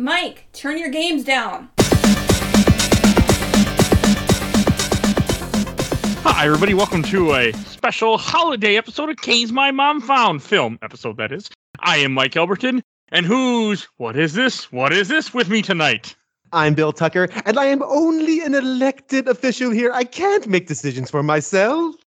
Mike, turn your games down. Hi, everybody. Welcome to a special holiday episode of Kane's My Mom Found film episode, that is. I am Mike Elberton, and who's, what is this? What is this with me tonight? I'm Bill Tucker, and I am only an elected official here. I can't make decisions for myself.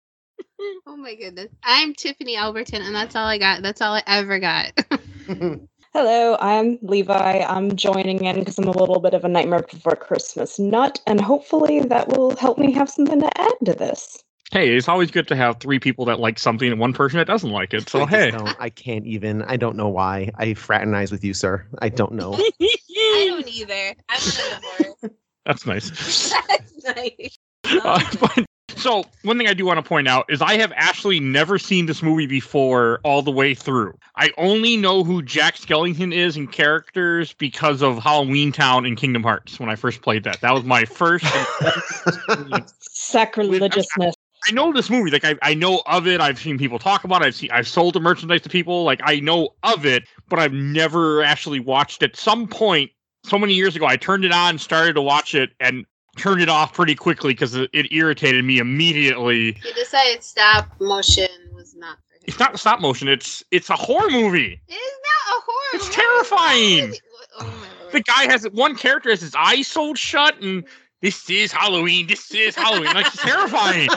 Oh my goodness. I'm Tiffany Alberton, and that's all I got. That's all I ever got. Hello, I'm Levi. I'm joining in because I'm a little bit of a Nightmare Before Christmas nut, and hopefully that will help me have something to add to this. Hey, it's always good to have three people that like something and one person that doesn't like it. So, I hey. don't- I can't even. I don't know why. I fraternize with you, sir. I don't know. I don't either. I'm That's nice. That's nice. Uh, but, so, one thing I do want to point out is I have actually never seen this movie before all the way through. I only know who Jack Skellington is and characters because of Halloween Town and Kingdom Hearts when I first played that. That was my first. Sacrilegiousness. I know this movie, like I, I know of it. I've seen people talk about it. I've seen I've sold the merchandise to people. Like I know of it, but I've never actually watched it. At some point, so many years ago, I turned it on, started to watch it, and turned it off pretty quickly because it, it irritated me immediately. He decided stop motion was not for him. It's not stop motion. It's it's a horror movie. It is not a horror. It's movie. terrifying. Oh my lord. The guy has one character has his eyes sewed shut, and this is Halloween. This is Halloween. Like it's terrifying.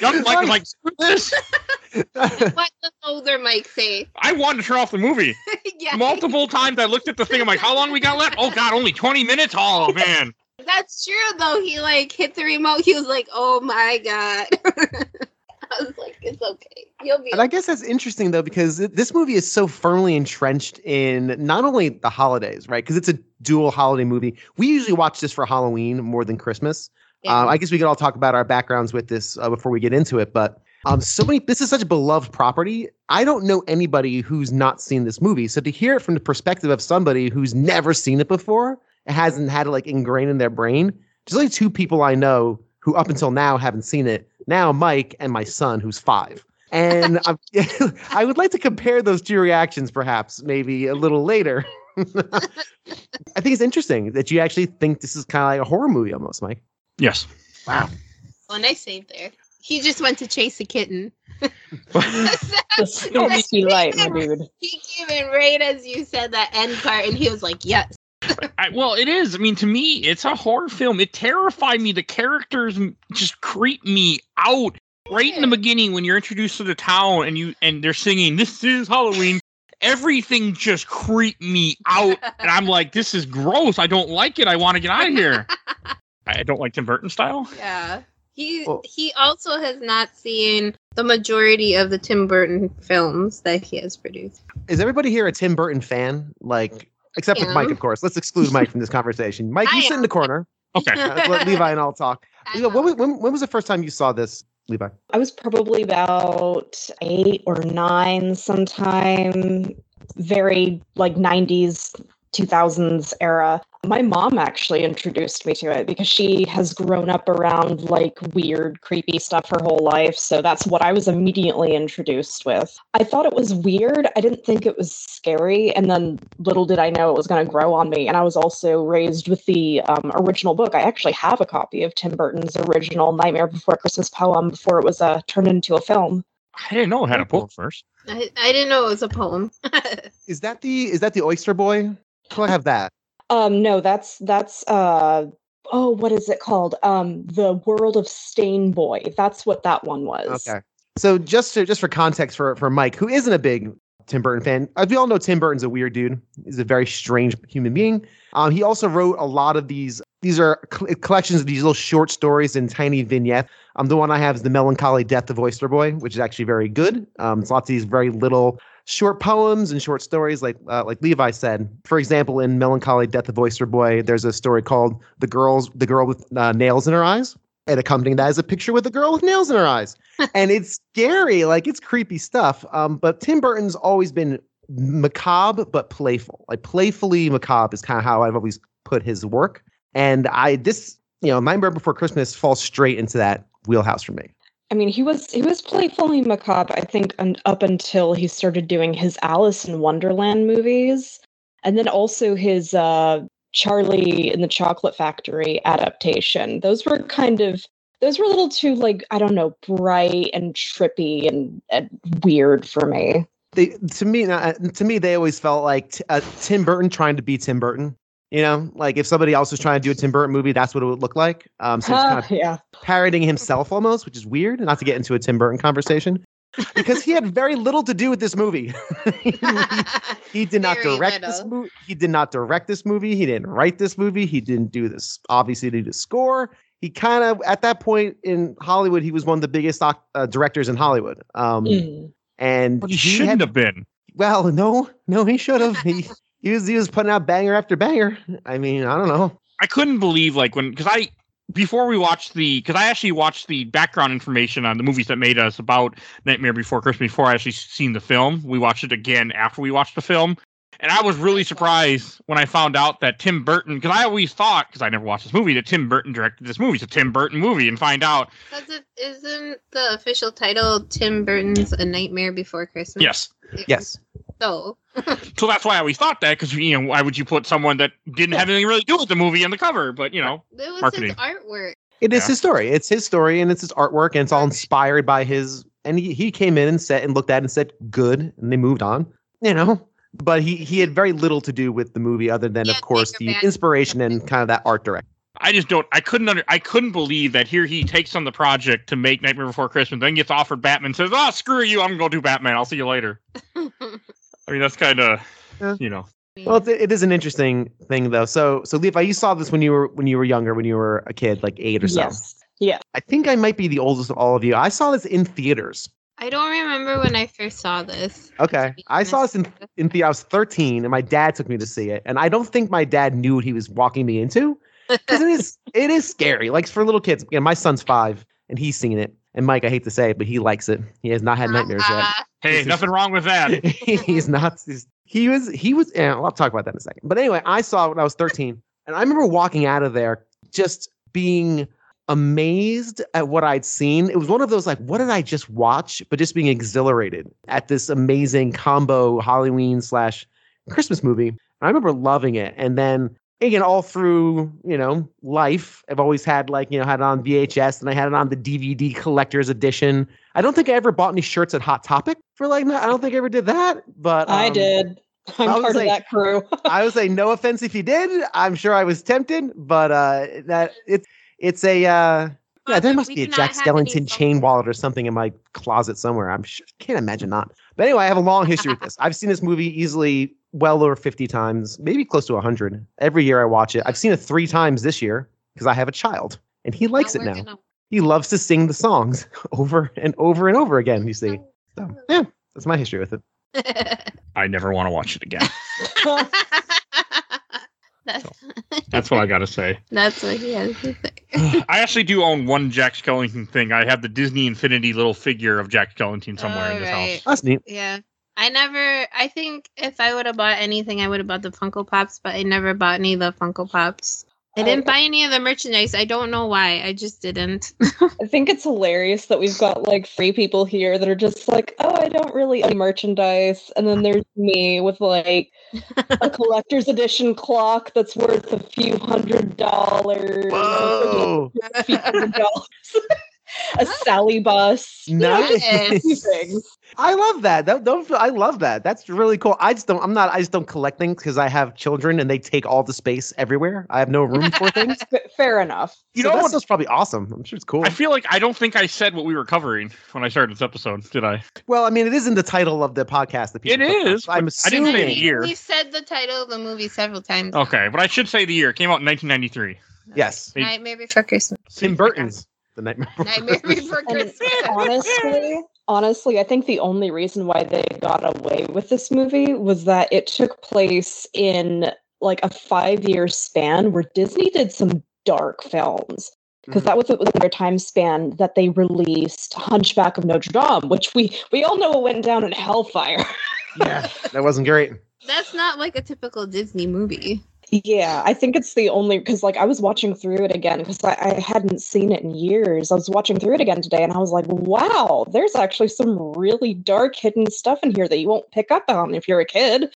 Young Mike was like, screw this. what does older Mike say? I wanted to turn off the movie. yeah. multiple times I looked at the thing. I'm like, how long we got left? Oh God, only 20 minutes. Oh man. That's true though. He like hit the remote. He was like, "Oh my god." I was like, "It's okay. You'll be." And I guess that's interesting though, because this movie is so firmly entrenched in not only the holidays, right? Because it's a dual holiday movie. We usually watch this for Halloween more than Christmas. Yeah. Um, I guess we could all talk about our backgrounds with this uh, before we get into it. But um, so many, this is such a beloved property. I don't know anybody who's not seen this movie. So to hear it from the perspective of somebody who's never seen it before, hasn't had it like ingrained in their brain. There's only two people I know who up until now haven't seen it. Now Mike and my son, who's five. And I'm, I would like to compare those two reactions, perhaps maybe a little later. I think it's interesting that you actually think this is kind of like a horror movie almost, Mike. Yes. Wow. Well, nice save there. He just went to chase a kitten. The spooky light, my dude. he came in right as you said that end part, and he was like, "Yes." I, well, it is. I mean, to me, it's a horror film. It terrified me. The characters just creep me out right in the beginning when you're introduced to the town and you and they're singing "This is Halloween." Everything just creeped me out, and I'm like, "This is gross. I don't like it. I want to get out of here." I don't like Tim Burton style. Yeah. He Well- he also has not seen the majority of the Tim Burton films that he has produced. Is everybody here a Tim Burton fan? Like, except for Yeah. Mike, of course. Let's exclude Mike from this conversation. Mike, you I sit in the corner. Okay. Uh, let's Levi and I'll talk. I Levi, when, was- when, when was the first time you saw this, Levi? I was probably about eight or nine sometime, very like 90s, 2000s era. My mom actually introduced me to it because she has grown up around like weird, creepy stuff her whole life. So that's what I was immediately introduced with. I thought it was weird. I didn't think it was scary. And then little did I know it was going to grow on me. And I was also raised with the um, original book. I actually have a copy of Tim Burton's original Nightmare Before Christmas poem before it was uh, turned into a film. I didn't know it had a poem first. I, I didn't know it was a poem. Is that the is that the Oyster Boy? Do I have that? Um, no, that's that's uh oh, what is it called? Um, the World of Stain Boy. That's what that one was. Okay. So just to, just for context for for Mike, who isn't a big Tim Burton fan, as we all know, Tim Burton's a weird dude. He's a very strange human being. Um, he also wrote a lot of these. These are cl- collections of these little short stories and tiny vignettes. Um, the one I have is the Melancholy Death of Oyster Boy, which is actually very good. Um, it's lots of these very little short poems and short stories, like uh, like Levi said. For example, in Melancholy Death of Oyster Boy, there's a story called "The Girls, the Girl with uh, Nails in Her Eyes." And accompanying that is a picture with a girl with nails in her eyes. and it's scary, like it's creepy stuff. Um, but Tim Burton's always been macabre but playful. Like playfully macabre is kind of how I've always put his work. And I this, you know, Nightmare Before Christmas falls straight into that wheelhouse for me. I mean, he was he was playfully macabre, I think, un- up until he started doing his Alice in Wonderland movies, and then also his uh, Charlie in the Chocolate Factory adaptation. Those were kind of those were a little too like I don't know bright and trippy and, and weird for me. They to me to me they always felt like t- uh, Tim Burton trying to be Tim Burton. You know, like if somebody else was trying to do a Tim Burton movie, that's what it would look like. Um, so he's kind of yeah. parodying himself almost, which is weird. Not to get into a Tim Burton conversation, because he had very little to do with this movie. he did not Very direct this movie. He did not direct this movie. He didn't write this movie. He didn't do this. Obviously, do the score. He kind of at that point in Hollywood, he was one of the biggest uh, directors in Hollywood. Um, Mm. and But he he shouldn't had- have been. well, no, no, he should have. He, he was he was putting out banger after banger. I mean, I don't know. I couldn't believe like when because I before we watched the because I actually watched the background information on the movies that made us about Nightmare Before Christmas before I actually seen the film. We watched it again after we watched the film, and I was really surprised when I found out that Tim Burton because I always thought because I never watched this movie that Tim Burton directed this movie. It's a Tim Burton movie, and find out Does it isn't the official title Tim Burton's A Nightmare Before Christmas? yes. Yes, So So that's why I always thought that because you know why would you put someone that didn't have anything really to do with the movie on the cover? But you know it was Marketing. his artwork. it is Yeah. his story. It's his story, and it's his artwork, and it's all inspired by his. And he, he came in and said and looked at it and said good, and they moved on. You know, but he he had very little to do with the movie other than, Yeah, of course, the your inspiration and kind of that art direction. I just don't. I couldn't under. I couldn't believe that here he takes on the project to make Nightmare Before Christmas, then gets offered Batman, says, "Oh, screw you! I'm gonna do Batman. I'll see you later." I mean, that's kind of, Yeah. you know, Well, it, it is an interesting thing though. So so Levi, you saw this when you were when you were younger, when you were a kid, like eight or so. Yes. Yeah. I think I might be the oldest of all of you. I saw this in theaters. I don't remember when I first saw this. Okay. I saw this in in the I was 13 and my dad took me to see it. And I don't think my dad knew what he was walking me into. Because it is it is scary. Like for little kids. Again, my son's five and he's seen it. And Mike, I hate to say it, but he likes it. He has not had uh-huh. nightmares yet. Hey, This is- nothing wrong with that. he's not he's, he was he was yeah, I'll talk about that in a second. But anyway, I saw it when I was 13 and I remember walking out of there just being amazed at what I'd seen. It was one of those like what did I just watch but just being exhilarated at this amazing combo Halloween slash Christmas movie. And I remember loving it and then again all through you know life i've always had like you know had it on vhs and i had it on the dvd collector's edition i don't think i ever bought any shirts at hot topic for like i don't think i ever did that but I um, did. I'm I part like- of that crew. i would say no offense if you did i'm sure i was tempted but uh that it's it's a uh yeah, there must we be a Jack Skellington chain wallet or something in my closet somewhere. I'm sure, can't imagine not. But anyway, I have a long history with this. I've seen this movie easily well over 50 times, maybe close to 100. Every year I watch it. I've seen it three times this year because I have a child and he likes it now. gonna- He loves to sing the songs over and over and over again, you see. Oh. So, yeah, that's my history with it. I never want to watch it again. that's, That's what I got to say. that's what he has to say. I actually do own one Jack Skellington thing. I have the Disney Infinity little figure of Jack Skellington somewhere in this Alright. house. That's neat. Yeah. I never I think if I would have bought anything I would have bought the Funko Pops, but I never bought any of the Funko Pops. I didn't I- buy any of the merchandise. I don't know why. I just didn't. I think it's hilarious that we've got like free people here that are just like, oh, I don't really own merchandise. And then there's me with like a collector's edition clock that's worth a few hundred dollars. Whoa. A few hundred dollars. a Sally bus. You know, just a few Nice. I love that. That don't I love that. That's really cool. I just don't I'm not I just don't collect things because I have children and they take all the space everywhere. I have no room for things. Fair enough. You so know that what- stuff's probably awesome. I'm sure it's cool. I feel like I don't think I said what we were covering when I started this episode, did I? well, I mean, it is in the title of the podcast. That It people click on, so I'm but I didn't say the year. We've said the title of the movie several times. Okay, but I should say the year. It came out in 1993. Yes, They- Nightmare Before Christmas. Tim Burton's The Nightmare. Before Nightmare Christmas. Before Christmas. honestly, honestly, I think the only reason why they got away with this movie was that it took place in like a five year span where Disney did some dark films. Because Mhm. that was within their time span that they released Hunchback of Notre Dame, which we we all know went down in hellfire. yeah, that wasn't great. That's not like a typical Disney movie. Yeah, I think it's the only because like I was watching through it again because I, I hadn't seen it in years. I was watching through it again today and I was like, wow, there's actually some really dark hidden stuff in here that you won't pick up on if you're a kid.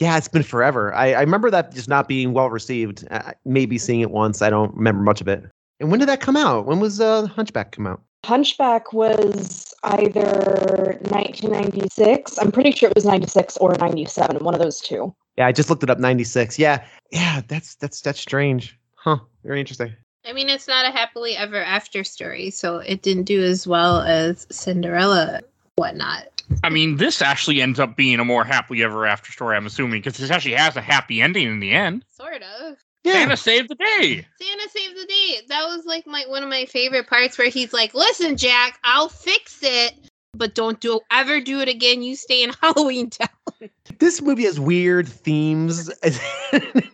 Yeah, it's been forever. I, I remember that just not being well received. Uh, maybe seeing it once. I don't remember much of it. And when did that come out? When was uh, Hunchback come out? Hunchback was either 1996. I'm pretty sure it was 96 or 97. One of those two. Yeah, I just looked it up. Ninety six. Yeah, yeah. That's that's that's strange. Huh. Very interesting. I mean, it's not a happily ever after story, so it didn't do as well as Cinderella, whatnot. I mean, this actually ends up being a more happily ever after story. I'm assuming because this actually has a happy ending in the end. Sort of. Yeah. Santa saved the day. Santa saved the day. That was like my one of my favorite parts where he's like, "Listen, Jack, I'll fix it, but don't do ever do it again. You stay in Halloween Town." This movie has weird themes.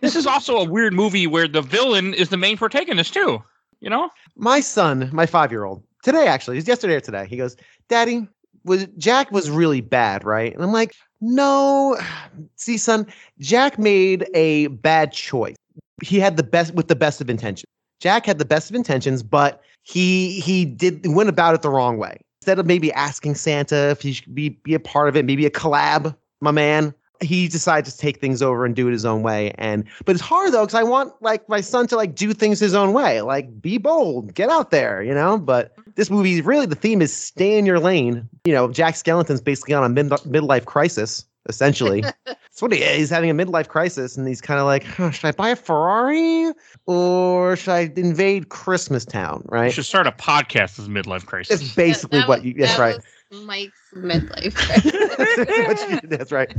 This is also a weird movie where the villain is the main protagonist too. You know? my son, my five year old, today actually, it yesterday or today. He goes, "Daddy, was Jack was really bad, right?" And I'm like, "No, see, son, Jack made a bad choice. He had the best with the best of intentions. Jack had the best of intentions, but he he did went about it the wrong way. Instead of maybe asking Santa if he should be be a part of it, maybe a collab, my man." He decided to take things over and do it his own way, and but it's hard though because I want like my son to like do things his own way, like be bold, get out there, you know. But this movie really the theme is stay in your lane. You know, Jack Skellington's basically on a mid midlife crisis, essentially. That's what he is. He's having a midlife crisis, and he's kind of like, huh, should I buy a Ferrari or should I invade Christmas Town? You Right? should start a podcast as midlife crisis. It's basically That what was- you. That's that right. was Mike's midlife. crisis. That's what you- that's right.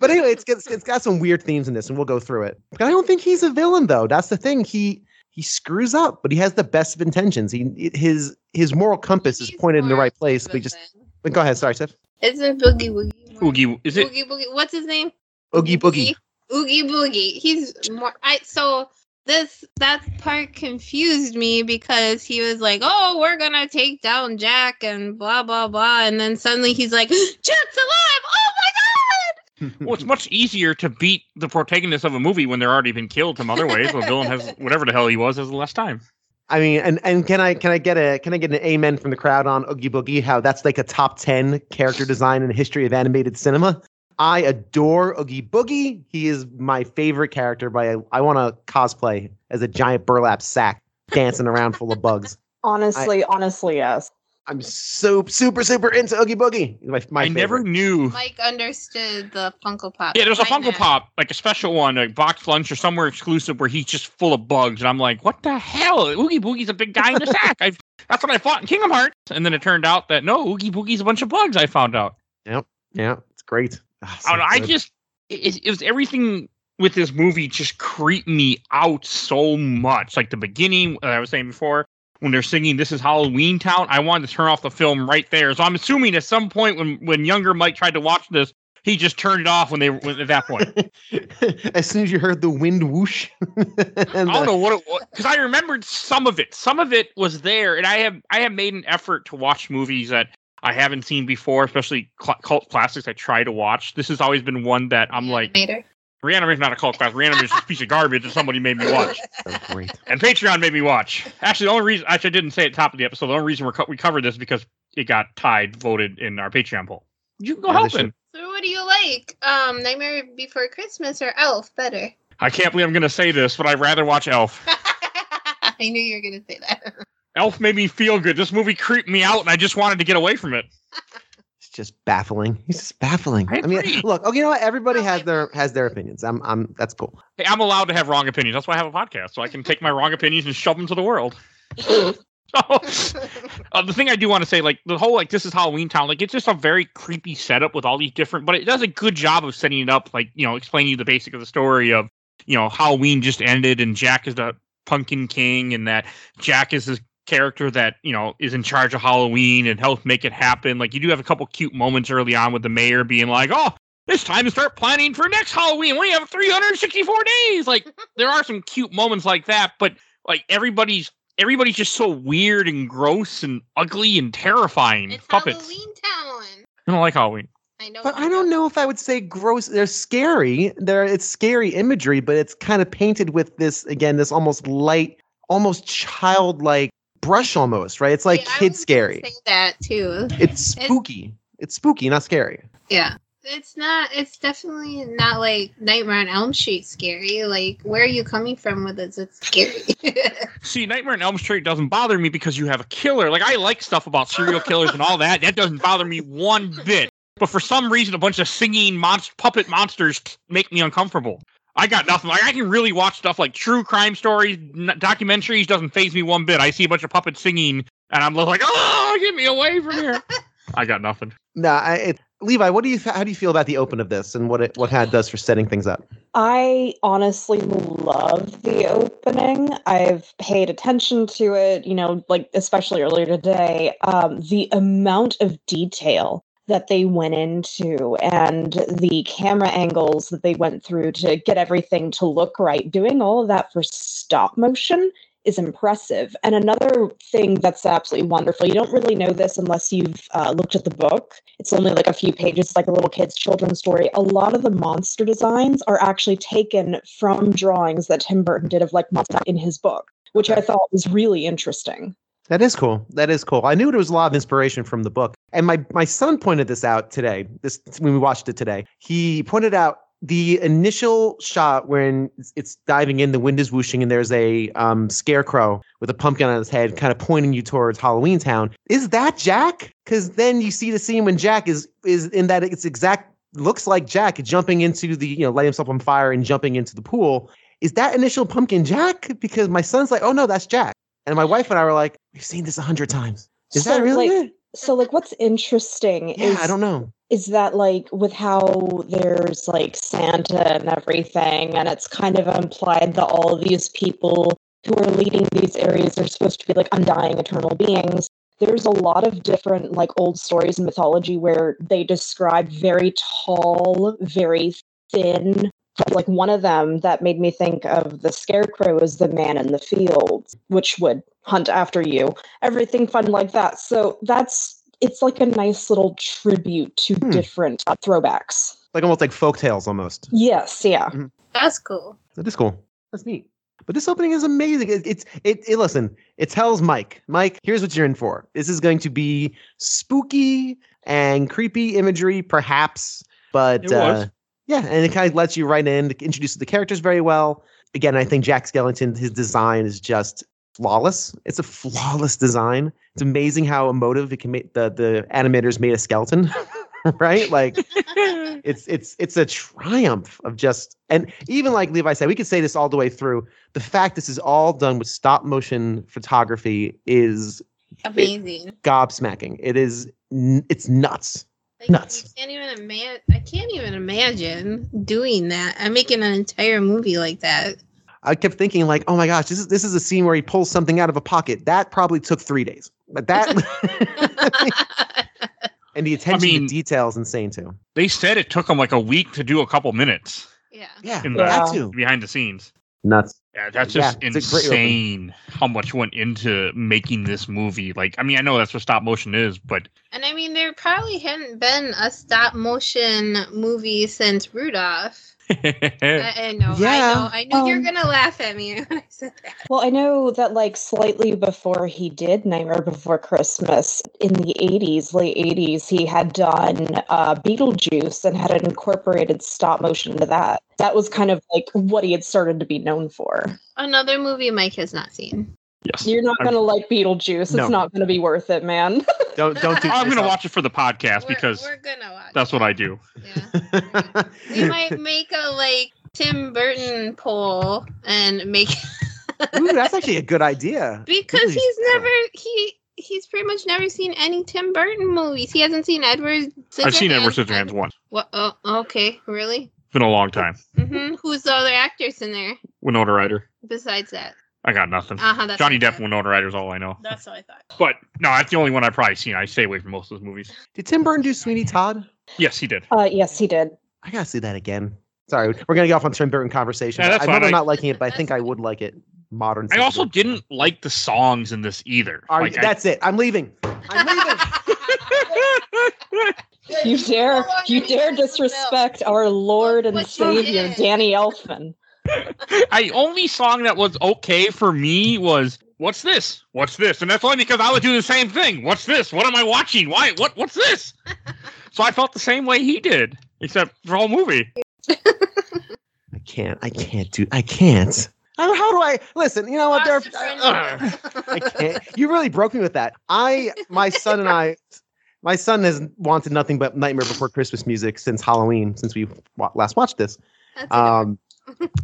But anyway, it's, it's it's got some weird themes in this, and we'll go through it. But I don't think he's a villain, though. That's the thing. He he screws up, but he has the best of intentions. He his his moral compass is pointed in the right place. of But he just but go ahead. Sorry, Tiff. Isn't Boogie Woogie? More- Oogie, is it? Oogie Boogie. What's his name? Oogie boogie. Oogie Boogie. He's more. I so this that part confused me because he was like, "Oh, we're gonna take down Jack and blah blah blah," and then suddenly he's like, "Jack's alive! Oh my god!" Well, it's much easier to beat the protagonist of a movie when they're already been killed some other ways. The villain has whatever the hell he was has less time. I mean, and and can I can I get a can I get an amen from the crowd on Oogie Boogie? How that's like a top ten character design in the history of animated cinema. I adore Oogie Boogie. He is my favorite character. By I want to cosplay as a giant burlap sack dancing around full of bugs. Honestly, honestly, yes. I'm so super super into Oogie Boogie. My, my I never knew. Mike understood the Funko Pop. Yeah, there's a behind Funko that. Pop, like a special one, like box lunch or somewhere exclusive where he's just full of bugs, and I'm like, what the hell? Oogie Boogie's a big guy in the sack. I that's what I thought in Kingdom Hearts, and then it turned out that no, Oogie Boogie's a bunch of bugs. I found out. Yep, yeah, it's great. Ah, so I, I good. just it, it was everything with this movie just creeped me out so much. Like the beginning, I was saying before, when they're singing "This is Halloween Town," I wanted to turn off the film right there. So I'm assuming at some point when when younger Mike tried to watch this, he just turned it off when they when, at that point. as soon as you heard the wind whoosh, and I don't the- know what it was because I remembered some of it. Some of it was there, and I have I have made an effort to watch movies that I haven't seen before, especially cl- cult classics. I try to watch. This has always been one that I'm like, Later. Reanimator is not a cult classic. Reanimator is just a piece of garbage that somebody made me watch, so great. and Patreon made me watch. Actually, the only reason actually I didn't say at the top of the episode. The only reason we're co- we covered this is because it got tied, voted in our Patreon poll. You can go Yeah, they helping. So what do you like? Um, Nightmare Before Christmas or Elf better? I can't believe I'm going to say this, but I'd rather watch Elf. I knew you were gonna say that. Elf made me feel good. This movie creeped me out, and I just wanted to get away from it. It's just baffling. He's just baffling. I I, mean, look, okay, you know what? Everybody has their has their opinions. I'm I'm that's cool. Hey, I'm allowed to have wrong opinions. That's why I have a podcast, so I can take my wrong opinions and shove them to the world. So, uh, the thing I do want to say, like the whole like this is Halloween Town, like it's just a very creepy setup with all these different, but it does a good job of setting it up, like you know, explaining you the basic of the story of you know Halloween just ended and Jack is the Pumpkin King, and that Jack is this character that you know is in charge of Halloween and helps make it happen. Like you do have a couple cute moments early on with the mayor being like, "Oh, it's time to start planning for next Halloween. We have 364 days." Like there are some cute moments like that, but like everybody's everybody's just so weird and gross and ugly and terrifying. it's Puppets. Halloween Town. I don't like Halloween. I know. But I don't know if I would say gross. They're scary. They're it's scary imagery, but it's kind of painted with this again, this almost light, almost childlike brush almost, right? It's like Yeah, kid was scary. Say that too. It's spooky. It's spooky, not scary. Yeah. it's not. It's definitely not like Nightmare on Elm Street scary. Like, where are you coming from with this? It's scary. See, Nightmare on Elm Street doesn't bother me because you have a killer. Like I like stuff about serial killers and all that. That doesn't bother me one bit. But for some reason, a bunch of singing monst- puppet monsters make me uncomfortable. I got nothing. Like I can really watch stuff like true crime stories, n- documentaries. Doesn't phase me one bit. I see a bunch of puppets singing, and I'm like, oh, get me away from here. I got nothing. No, I, it, Levi, what do you how do you feel about the open of this and what it what it does for setting things up? I honestly love the opening. I've paid attention to it, you know, like especially earlier today. Um, the amount of detail that they went into and the camera angles that they went through to get everything to look right, doing all of that for stop motion is impressive. And another thing that's absolutely wonderful, you don't really know this unless you've uh, looked at the book. It's only like a few pages, like a little kid's children's story. A lot of the monster designs are actually taken from drawings that Tim Burton did of like monsters in his book, which I thought was really interesting. That is cool. That is cool. I knew there was a lot of inspiration from the book. And my my son pointed this out today. This when we watched it today. He pointed out the initial shot when it's- diving in, the wind is whooshing, and there's a um, scarecrow with a pumpkin on his head, kind of pointing you towards Halloween Town. Is that Jack? Because then you see the scene when Jack is is in that it's exact looks like Jack jumping into the you know lighting himself on fire and jumping into the pool. Is that initial pumpkin Jack? Because my son's like, oh no, that's Jack. And my wife and I were like, we've seen this a hundred times. Is So, that really like, it? So like what's interesting Yeah, is I don't know. is that like with how there's like Santa and everything, and it's kind of implied that all of these people who are leading these areas are supposed to be like undying eternal beings. There's a lot of different like old stories and mythology where they describe very tall, very thin. Like one of them that made me think of the scarecrow as the man in the field, which would hunt after you. Everything fun like that. So that's it's like a nice little tribute to Hmm. different uh, throwbacks. Like almost like folk tales almost. Yes, yeah. That's cool. That is cool. That's neat. But this opening is amazing. It, it's it, it. Listen, it tells Mike, Mike, here's what you're in for. This is going to be spooky and creepy imagery, perhaps, but It uh, was. Yeah, and it kind of lets you right in, introduces the characters very well. Again, I think Jack Skellington, his design is just flawless. It's a flawless design. It's amazing how emotive it can make. The the animators made a skeleton, right? Like it's it's it's a triumph of just and even like Levi said, we could say this all the way through. The fact this is all done with stop motion photography is Amazing. gobsmacking. It is it's nuts. Like, Nuts. I can't even imagine. I can't even imagine doing that. I'm making an entire movie like that. I kept thinking like, oh my gosh, this is this is a scene where he pulls something out of a pocket. That probably took three days. But that and the attention mean- to detail is insane too. They said it took them like a week to do a couple minutes yeah. Yeah, in Yeah. that too. behind the scenes. Nuts. Yeah, that's just it's a great opening. insane how much went into making this movie. Like, I mean, I know that's what stop motion is, but And I mean, there probably hadn't been a stop motion movie since Rudolph. I, I know. Yeah, I know. I were um, gonna laugh at me when I said that. Well, I know that like slightly before he did Nightmare Before Christmas in the 80s, late 80s, he had done uh, Beetlejuice and had incorporated stop motion into that. That was kind of like what he had started to be known for. Another movie Mike has not seen. Yes. You're not going to like Beetlejuice. No. It's not going to be worth it, man. Don't don't do I'm going to watch it for the podcast We're- because we're gonna watch. that's it. what I do. Yeah. We might make a like Tim Burton poll and make Ooh, that's actually a good idea. because he's never he he's pretty much never seen any Tim Burton movies. He hasn't seen Edward. I've seen Edward Scissorhands. Scissorhands once. What? Oh, okay, really? It's been a long time. hmm Who's the other actors in there Winona Ryder. besides that? I got nothing. Uh huh. Johnny Depp and Winona Ryder is all I know. That's what I thought. But no, that's the only one I've probably seen. I stay away from most of those movies. Did Tim Burton do Sweeney Todd? Yes, he did. Uh, yes, he did. I gotta see that again. Sorry, we're gonna get off on Tim Burton conversation. Yeah, that's I fine. remember I- not liking it, but I think I would like it modern. I also sensitive. didn't like the songs in this either. Are Like, you- I- that's it. I'm leaving. I'm leaving. You dare, you dare disrespect our Lord and Savior. Danny Elfman. I only song that was okay for me was "What's this? What's this?" And that's only because I would do the same thing. What's this? What am I watching? Why? What? What's this? so I felt the same way he did. except for the whole movie. I can't. I can't do. I can't. How, how do I listen? You know what? There, Lost a friend. I can't. You really broke me with that. I, my son and I, my son has wanted nothing but Nightmare Before Christmas music since Halloween, since we last watched this. That's a good. Um,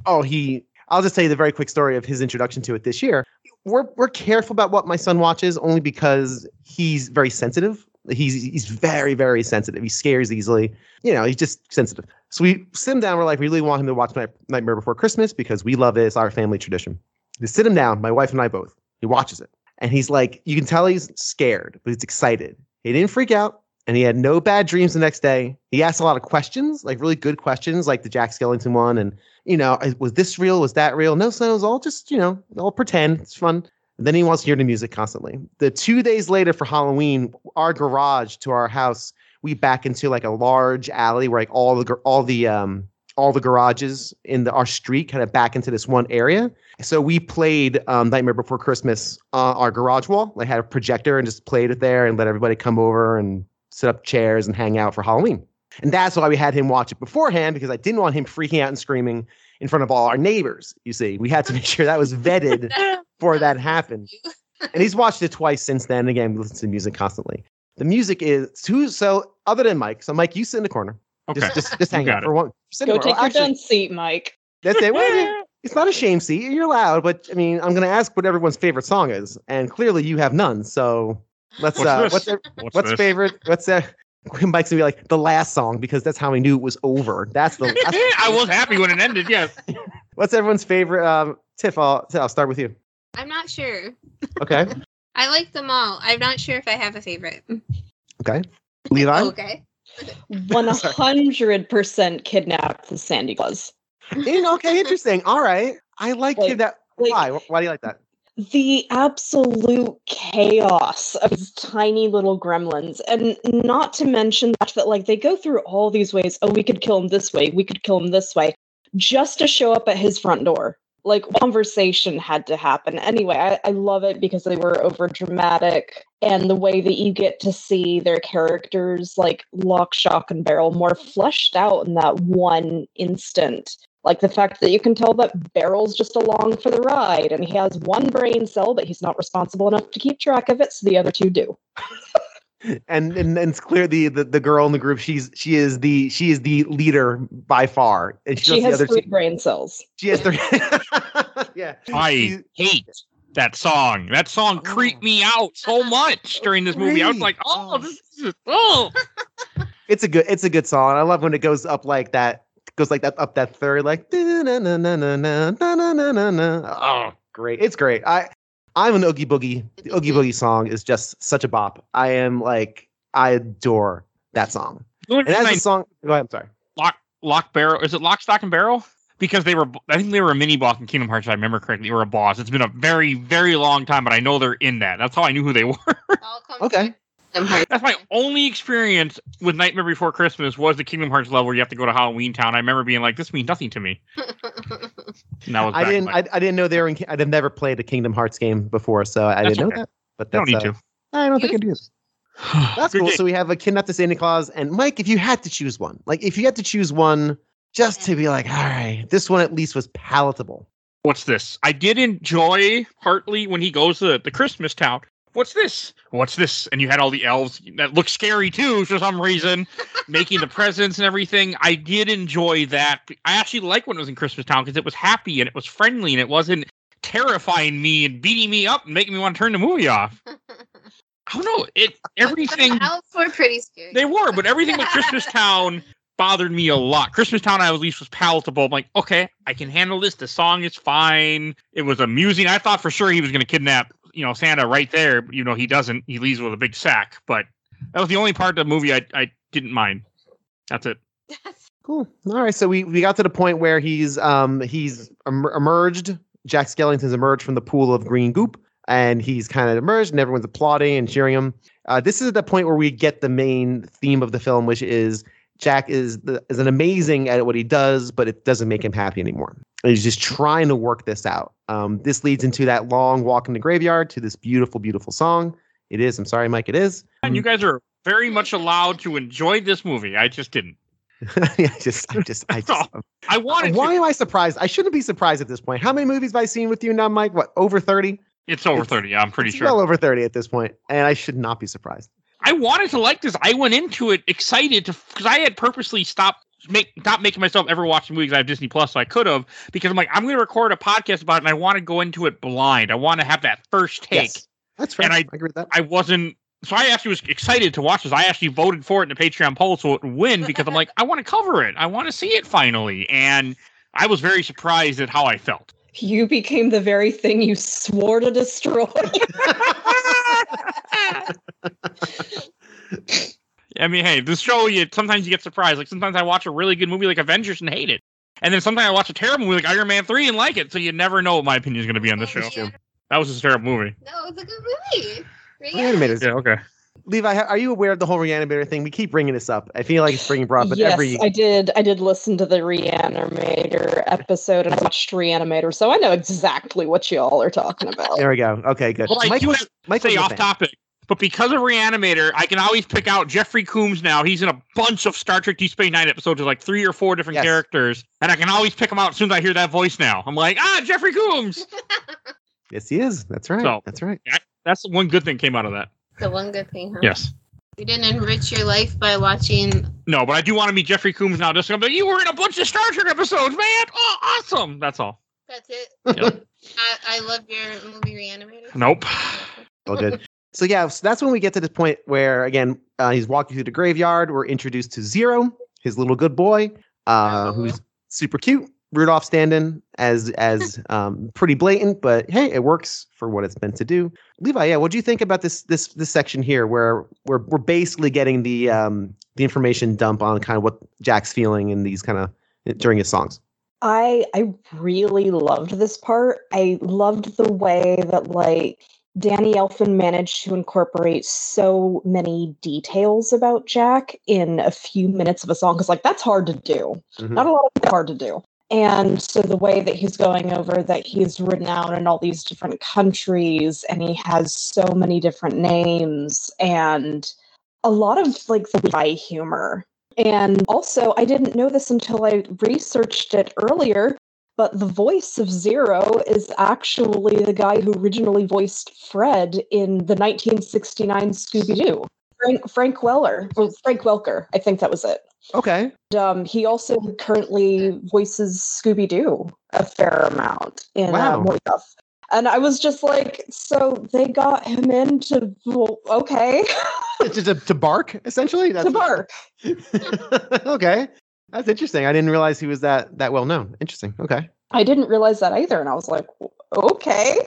oh, he. I'll just tell you the very quick story of his introduction to it this year. We're we're careful about what my son watches only because he's very sensitive. He's he's very very sensitive. He scares easily. You know, he's just sensitive. So we sit him down. We're like, we really want him to watch Nightmare Before Christmas because we love it. It's our family tradition. We sit him down. My wife and I both. He watches it, and he's like, you can tell he's scared, but he's excited. He didn't freak out, and he had no bad dreams the next day. He asked a lot of questions, like really good questions, like the Jack Skellington one, and you know, was this real? Was that real? No, so it was all just, you know, all pretend. It's fun. And then he wants to hear the music constantly. The two days later for Halloween, our garage to our house, we back into like a large alley where like all the all the um all the garages in the, our street kind of back into this one area. So we played um, Nightmare Before Christmas on our garage wall. Like had a projector and just played it there and let everybody come over and set up chairs and hang out for Halloween. And that's why we had him watch it beforehand because I didn't want him freaking out and screaming in front of all our neighbors. You see, we had to make sure that was vetted before that happened. And he's watched it twice since then. Again, we listen to music constantly. The music is who so other than Mike. So Mike, you sit in the corner. Okay. Just just, just hang out it. for one. Go take corner. your Actually, dunce seat, Mike. That's it. Well, it's not a shame seat. You're loud, but I mean, I'm going to ask what everyone's favorite song is, and clearly you have none. So let's. What's uh, this? what's their- What's, what's this? favorite? What's uh, Mike's gonna be like the last song because that's how we knew it was over. That's the. That's, I was happy when it ended. Yes. what's everyone's favorite? Um, Tiff, I'll, I'll start with you. I'm not sure. Okay. I like them all. I'm not sure if I have a favorite. Okay. Levi. Okay. One hundred percent kidnapped the Sandy Claws. In- okay, interesting. All right. I like Like- that. like- Why? Why do you like that? The absolute chaos of these tiny little gremlins. And not to mention that like they go through all these ways oh we could kill him this way we could kill him this way just to show up at his front door. Like conversation had to happen. Anyway I, I love it because they were over dramatic and the way that you get to see their characters like lock shock and barrel more fleshed out in that one instant like the fact that you can tell that Barrel's just along for the ride and he has one brain cell, but he's not responsible enough to keep track of it, so the other two do. And, and and it's clear the, the the girl in the group. She's she is the she is the leader by far, and she, She does the has other three two. brain cells. She has three. yeah. I hate that song. That song oh. creeped me out so much during this movie. I was like, oh, Oh. this is oh. it's a good it's a good song. I love when it goes up like that goes like that up that third, like oh great. It's great. I I'm an Oogie Boogie. The Oogie mm-hmm. Boogie song is just such a bop. I am like I adore that song. And as a song go ahead, I'm sorry. Lock Lock Barrel. Is it Lock Stock and Barrel? Because they were I think they were a mini boss in Kingdom Hearts, if I remember correctly, or a boss. It's been a very, very long time, but I know they're in that. That's how I knew who they were. okay back to Kingdom Hearts. that's my only experience with nightmare before christmas was the kingdom hearts level where you have to go to halloween town i remember being like this means nothing to me and that was I didn't. I, I didn't know they were in. I'd have never played a Kingdom Hearts game before, so I That's didn't know that. But you don't that's, need uh, to I don't think I do. That's cool. game. So we have a kidnap the Santa Claus, and Mike, if you had to choose one, like if you had to choose one, just to be like, all right, this one at least was palatable. What's this? I did enjoy partly when he goes to the Christmas town. What's this? What's this? And you had all the elves that look scary too for some reason, making the presents and everything. I did enjoy that. I actually like when it was in Christmas Town because it was happy and it was friendly and it wasn't terrifying me and beating me up and making me want to turn the movie off. I don't know. It everything The elves were pretty scary. they were, but everything with Christmas Town bothered me a lot. Christmas Town, I at least was palatable. I'm like, okay, I can handle this. The song is fine. It was amusing. I thought for sure he was going to kidnap, you know, Santa right there. You know, he doesn't. He leaves with a big sack. But that was the only part of the movie I, I didn't mind. That's it. Cool. All right. So we, we got to the point where he's um he's em- emerged. Jack Skellington's emerged from the pool of green goop, and he's kind of emerged, and everyone's applauding and cheering him. Uh, this is at the point where we get the main theme of the film, which is Jack is the, is an amazing at what he does, but it doesn't make him happy anymore. And he's just trying to work this out. Um, this leads into that long walk in the graveyard to this beautiful, beautiful song. It is. I'm sorry, Mike. It is. And you guys are very much allowed to enjoy this movie. I just didn't. yeah, I just, I just, I just. I wanted. Why To, am I surprised? I shouldn't be surprised at this point. How many movies have I seen with you now, Mike? What over thirty? it's over it's- thirty. Yeah, I'm pretty It's sure. well over thirty at this point, and I should not be surprised. I wanted to like this. I went into it excited to because I had purposely stopped make not making myself ever watch movies. I have Disney Plus, so I could have because I'm like I'm going to record a podcast about it, and I want to go into it blind. I want to have that first take. Yes, that's fair. And I, I- agree with that. I wasn't. So I actually was excited to watch this. I actually voted for it in the Patreon poll so it would win because I'm like I want to cover it. I want to see it finally, and I was very surprised at how I felt. You became the very thing you swore to destroy. I mean, hey, this show, you sometimes you get surprised. Like sometimes I watch a really good movie like Avengers and hate it, and then sometimes I watch a terrible movie like Iron Man three and like it. So you never know what my opinion is going to be on this oh, show. Yeah. That was just a terrible movie. No, it was a good movie. Reanimators. Yeah. Okay. Levi, are you aware of the whole reanimator thing? We keep bringing this up. I feel like it's bringing brought up yes, every. I did. I did listen to the Reanimator episode and I watched Reanimator, so I know exactly what you all are talking about. There we go. Okay, good. Well, I Mike do was, have Mike Say off fan. topic, but because of Reanimator, I can always pick out Jeffrey Combs now. He's in a bunch of Star Trek Deep Space Nine episodes with like three or four different Yes. characters, and I can always pick him out as soon as I hear that voice. Now I'm like, ah, Jeffrey Combs. Yes, he is. That's right. So- That's right. That's the one good thing came out of that. The one good thing, huh? Yes. You didn't enrich your life by watching. No, but I do want to meet Jeffrey Combs now. Just like, you were in a bunch of Star Trek episodes, man. Oh, awesome. That's all. That's it. Yep. I, I love your movie Reanimator. Nope. All good. So yeah, so that's when we get to this point where again uh, he's walking through the graveyard. We're introduced to Zero, his little good boy, uh, Oh. who's super cute. Rudolph standing as as um, pretty blatant, but hey, it works for what it's meant to do. Levi, yeah, what do you think about this this this section here where we're we're basically getting the um, the information dump on kind of what Jack's feeling in these kind of during his songs? I I really loved this part. I loved the way that like Danny Elfman managed to incorporate so many details about Jack in a few minutes of a song because like that's hard to do. Mhm. Not a lot of hard to do. And so the way that he's going over that he's written out in all these different countries and he has so many different names and a lot of like the Levi humor. And also, I didn't know this until I researched it earlier, but the voice of Zero is actually the guy who originally voiced Fred in the 1969 Scooby Doo. Frank, Frank Weller, or Frank Welker, I think that was it. Okay, And, um, he also currently voices Scooby Doo a fair amount in Wow. uh, more stuff. And I was just like, so they got him in to, well, okay, to, to, to bark essentially. That's to bark. okay, that's interesting. I didn't realize he was that that well known. Interesting. Okay. I didn't realize that either. And I was like, okay.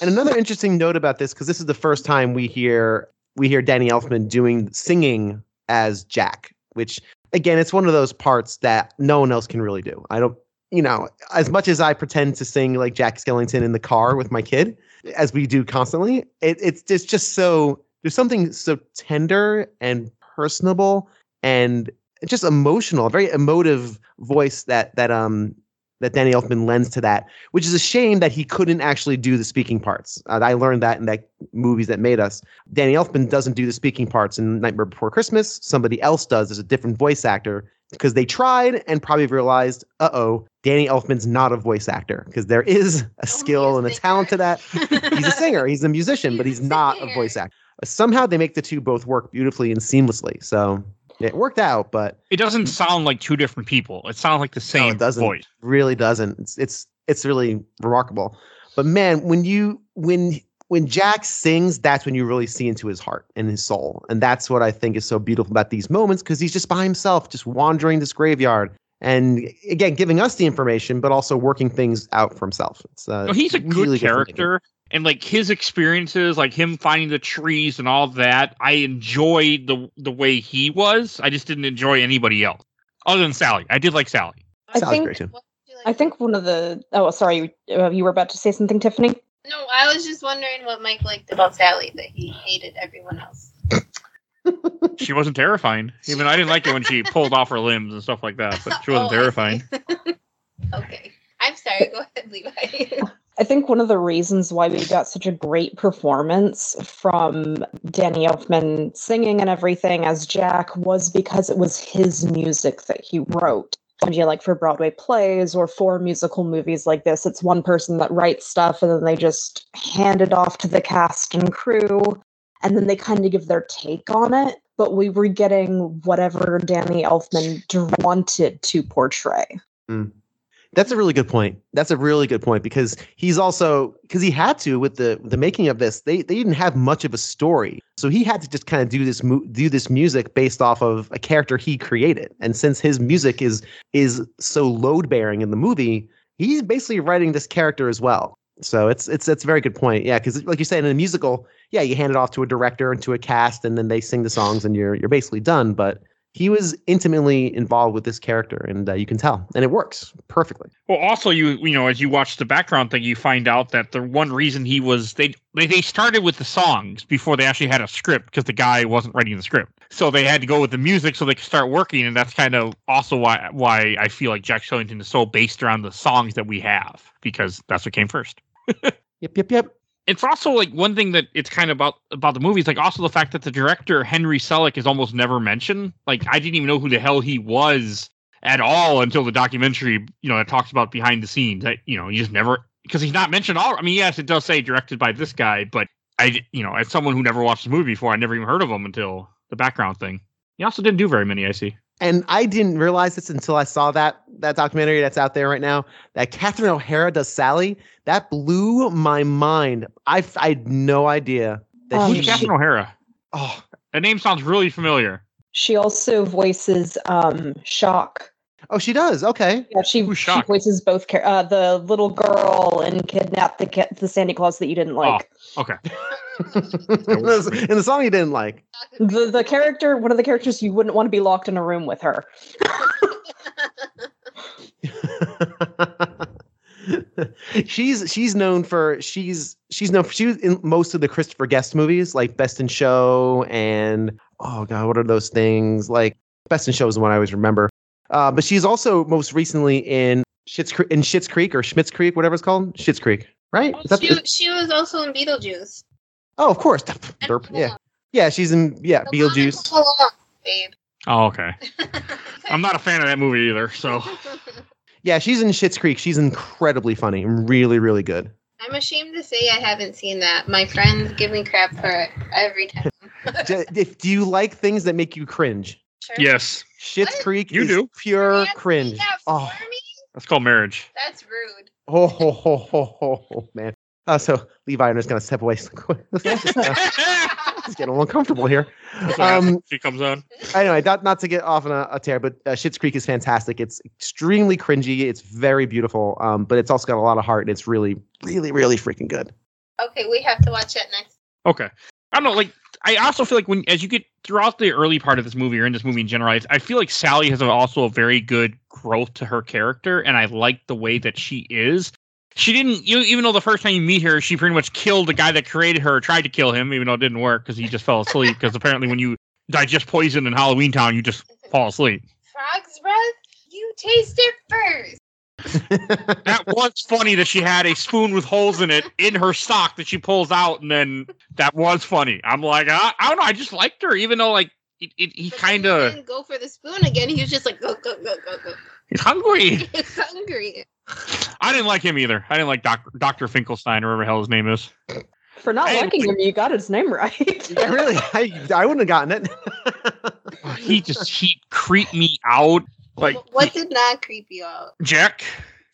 And another interesting note about this, because this is the first time we hear we hear Danny Elfman doing singing as Jack, which again, it's one of those parts that no one else can really do. I don't, you know, as much as I pretend to sing like Jack Skellington in the car with my kid, as we do constantly, it, it's it's just so there's something so tender and personable and just emotional, a very emotive voice that that um that Danny Elfman lends to that, which is a shame that he couldn't actually do the speaking parts. Uh, I learned that in that movies that made us. Danny Elfman doesn't do the speaking parts in Nightmare Before Christmas. Somebody else does. There's a different voice actor because they tried and probably realized, uh oh, Danny Elfman's not a voice actor because there is a skill and a talent to that. He's a singer, he's a musician, but He's he's a not a voice actor. Somehow they make the two both work beautifully and seamlessly. So it worked out, but It doesn't sound like two different people. It sounds like the same it doesn't. voice. really doesn't. It's it's it's really remarkable. But man, when you when when Jack sings, that's when you really see into his heart and his soul, and that's what I think is so beautiful about these moments because he's just by himself, just wandering this graveyard, and again giving us the information, but also working things out for himself. It's uh, No, he's a really good character, and like his experiences, like him finding the trees and all that, I enjoyed the the way he was. I just didn't enjoy anybody else other than Sally. I did like Sally. I Sounds think great too. What did you like I think one of the oh sorry uh, you were about to say something Tiffany No, I was just wondering what Mike liked about Sally that he hated everyone else. She wasn't terrifying. Even I didn't like it when she pulled off her limbs and stuff like that. But she wasn't Oh, terrifying. okay. I'm sorry. Go ahead, Levi. I think one of the reasons why we got such a great performance from Danny Elfman singing and everything as Jack was because it was his music that he wrote. And you like for Broadway plays or for musical movies like this, it's one person that writes stuff and then they just hand it off to the cast and crew and then they kind of give their take on it. But we were getting whatever Danny Elfman wanted to portray. Hmm. That's a really good point. That's a really good point because he's also because he had to with the the making of this. They they didn't have much of a story, so he had to just kind of do this do this music based off of a character he created. And since his music is is so load bearing in the movie, he's basically writing this character as well. So it's it's it's a very good point. Yeah, because like you said in a musical, yeah, you hand it off to a director and to a cast, and then they sing the songs, and you're you're basically done. But he was intimately involved with this character, and uh, you can tell, and it works perfectly. Well, also you you know as you watch the background thing, you find out that the one reason he was they they, they started with the songs before they actually had a script because the guy wasn't writing the script, so they had to go with the music so they could start working, and that's kind of also why why I feel like Jack Skellington is so based around the songs that we have because that's what came first. Yep, yep, yep. It's also like one thing that it's kind of about about the movie is like also the fact that the director Henry Selick is almost never mentioned. Like I didn't even know who the hell he was at all until the documentary, you know, that talks about behind the scenes. That you know, you just never because he's not mentioned all. I mean, yes, it does say directed by this guy, but I, you know, as someone who never watched the movie before, I never even heard of him until the background thing. He also didn't do very many. I see. And I didn't realize this until I saw that that documentary that's out there right now. That Catherine O'Hara does Sally. That blew my mind. I I had no idea that Um, he. Who's Catherine O'Hara? Oh, That name sounds really familiar. She also voices um, Shock. Oh, she does. Okay. Yeah, she, Who's she voices both char- uh, the little girl and kidnap the ki- the Santa Claus that you didn't like. Okay. in the in the song you didn't like. The the character, one of the characters, you wouldn't want to be locked in a room with her. she's she's known for she's she's known for, she was in most of the Christopher Guest movies like Best in Show and oh god what are those things like Best in Show is the one I always remember. Uh, but she's also most recently in Shit's Cre- in Schitt's Creek or Schmitz Creek whatever it's called Schitt's Creek right? Is that- she, she was also in Beetlejuice. oh of course And Derp, yeah yeah she's in yeah Come on, Beetlejuice. Home Oh, okay. I'm not a fan of that movie either. So Yeah, she's in Schitt's Creek. She's incredibly funny and really really good. I'm ashamed to say I haven't seen that. My friends give me crap for it every time. D- if do you like things that make you cringe? Sure. yes, Schitt's Creek You is do. pure Can't cringe. that Oh, that's called marriage. That's rude. oh, ho, ho, ho, ho, ho, man. Uh, so Levi, I'm just gonna step away. just, just getting a little uncomfortable here. Um, she comes on. anyway, not not to get off on a, a tear, but uh, Schitt's Creek is fantastic. It's extremely cringy. It's very beautiful, um, but it's also got a lot of heart, and it's really, really, really freaking good. Okay, we have to watch it next. Okay. I don't know. Like, I also feel like when as you get throughout the early part of this movie or in this movie in general, I, I feel like Sally has also a very good growth to her character, and I like the way that she is. She didn't, you even though the first time you meet her, she pretty much killed the guy that created her, tried to kill him, even though it didn't work because he just fell asleep. Because apparently, when you digest poison in Halloween Town, you just fall asleep. Frog's breath? You taste it first. That was funny that she had a spoon with holes in it in her sock that she pulls out, and then that was funny. I'm like, I, I don't know, I just liked her, even though like it, it, he kind of go for the spoon again. He was just like go go go go go. he's hungry. He's hungry. I didn't like him either. I didn't like Doc, Dr. Finkelstein or whatever the hell his name is. For not I- liking him, you got his name right. yeah, really, I I wouldn't have gotten it. He just he creeped me out. Like what did not creep you out? Jack,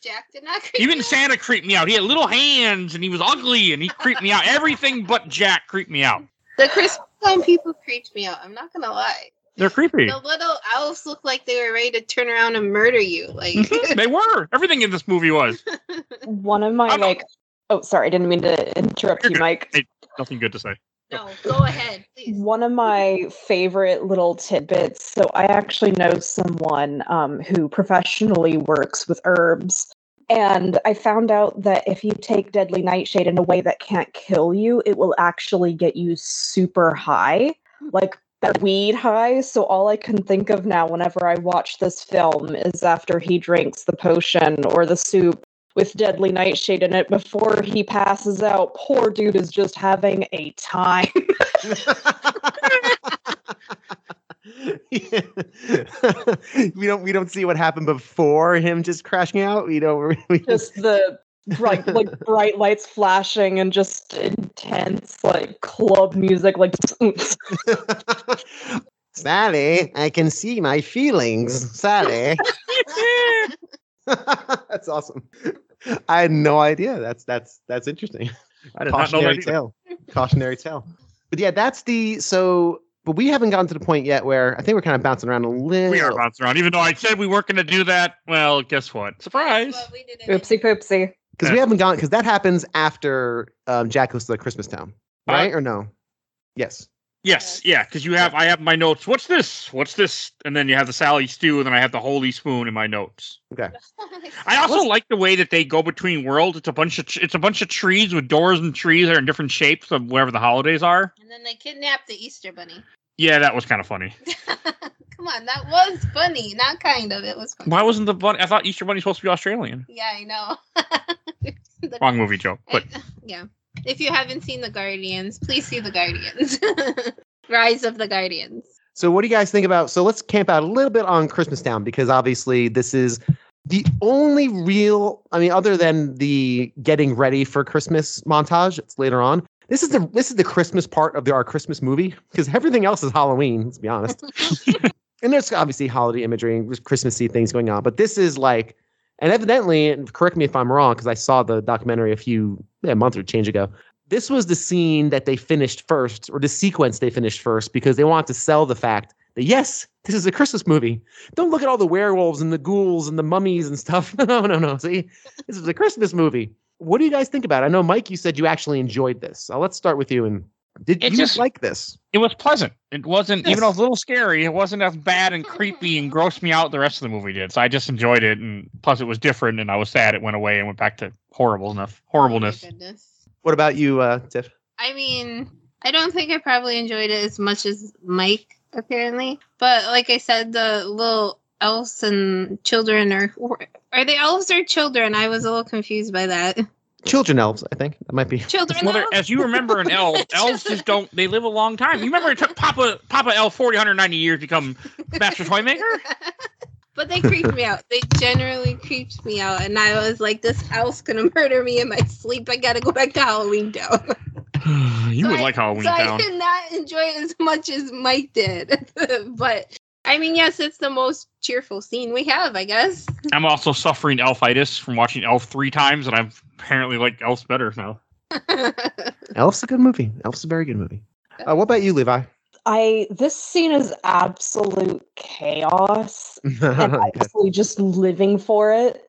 Jack did not creep even you Santa creeped me out. He had little hands and he was ugly and he creeped me out. Everything but Jack creeped me out. out. The Christmas time people creeped me out. I'm not gonna lie. They're creepy. The little elves looked like they were ready to turn around and murder you. Like Mhm, they were. Everything in this movie was. One of my I'm not- like, oh, sorry, I didn't mean to interrupt You're you, good. Mike. Hey. Nothing good to say. No, go ahead, please. One of my favorite little tidbits. So I actually know someone um, who professionally works with herbs. And I found out that if you take deadly nightshade in a way that can't kill you, it will actually get you super high, like that weed high. So all I can think of now whenever I watch this film is after he drinks the potion or the soup with Deadly Nightshade in it before he passes out. Poor dude is just having a time. Yeah. we don't we don't see what happened before him just crashing out. We don't we just the bright like bright lights flashing and just intense like club music like Sally, I can see my feelings. Sally. that's awesome. I had no idea. That's that's that's interesting. I did not know Cautionary tale. Cautionary tale. But yeah, that's the so. But we haven't gotten to the point yet where I think we're kind of bouncing around a little. We are bouncing around. Even though I said we weren't going to do that, well, guess what? Surprise! But we oopsie poopsie. because we haven't gone because that happens after um, Jack goes to the Christmas town, Uh, right or no? Yes. Yes, yeah, because you have I have my notes. What's this? What's this? And then you have the Sally stew, and then I have the holy spoon in my notes. Okay. I also What's- like the way that they go between worlds. It's a bunch of it's a bunch of trees with doors and trees that are in different shapes of wherever the holidays are. And then they kidnap the Easter bunny. Yeah, that was kind of funny. Come on, that was funny. Not kind of. It was funny. Why wasn't the bunny? I thought Easter Bunny's supposed to be Australian. Yeah, I know. The- Wrong movie joke, but yeah. If you haven't seen The Guardians, please see The Guardians. Rise of the Guardians. So what do you guys think about? So let's camp out a little bit on Christmas Town because obviously this is the only real. I mean, other than the getting ready for Christmas montage, it's later on. This is the this is the Christmas part of the, our Christmas movie because everything else is Halloween. Let's be honest. and there's obviously holiday imagery and Christmassy things going on, but this is like, and evidently, and correct me if I'm wrong, because I saw the documentary a few yeah, a month or change ago. This was the scene that they finished first, or the sequence they finished first, because they wanted to sell the fact that yes, this is a Christmas movie. Don't look at all the werewolves and the ghouls and the mummies and stuff. No, no, no. See, this is a Christmas movie. What do you guys think about it? I know, Mike, you said you actually enjoyed this. So let's start with you. And did It you just- like this? it was pleasant. It wasn't even though it was a little scary. It wasn't as bad and creepy and grossed me out the rest of the movie did. So I just enjoyed it, and plus it was different. And I was sad it went away and went back to horrible enough horribleness. Oh. What about you, uh, Tiff? I mean, I don't think I probably enjoyed it as much as Mike, apparently. But like I said, the little elves and children are are they elves or children? I was a little confused by that. Children elves, I think that might be. Children. Well, elves? as you remember, an elf, elves just don't. They live a long time. You remember it took Papa Papa Elf 40, 190 years to become Master Toy Maker. but they creeped me out. They generally creeped me out, and I was like, "This elf's gonna murder me in my sleep. I gotta go back to Halloween Town." you So would I- like Halloween so I Town. did not enjoy it as much as Mike did. but I mean, yes, it's the most cheerful scene we have, I guess. I'm also suffering elfitis from watching Elf three times, and I've apparently like Elf's better now. Elf's a good movie. Elf's a very good movie. Uh, what about you, Levi? I this scene is absolute chaos. And I'm Okay. absolutely just living for it.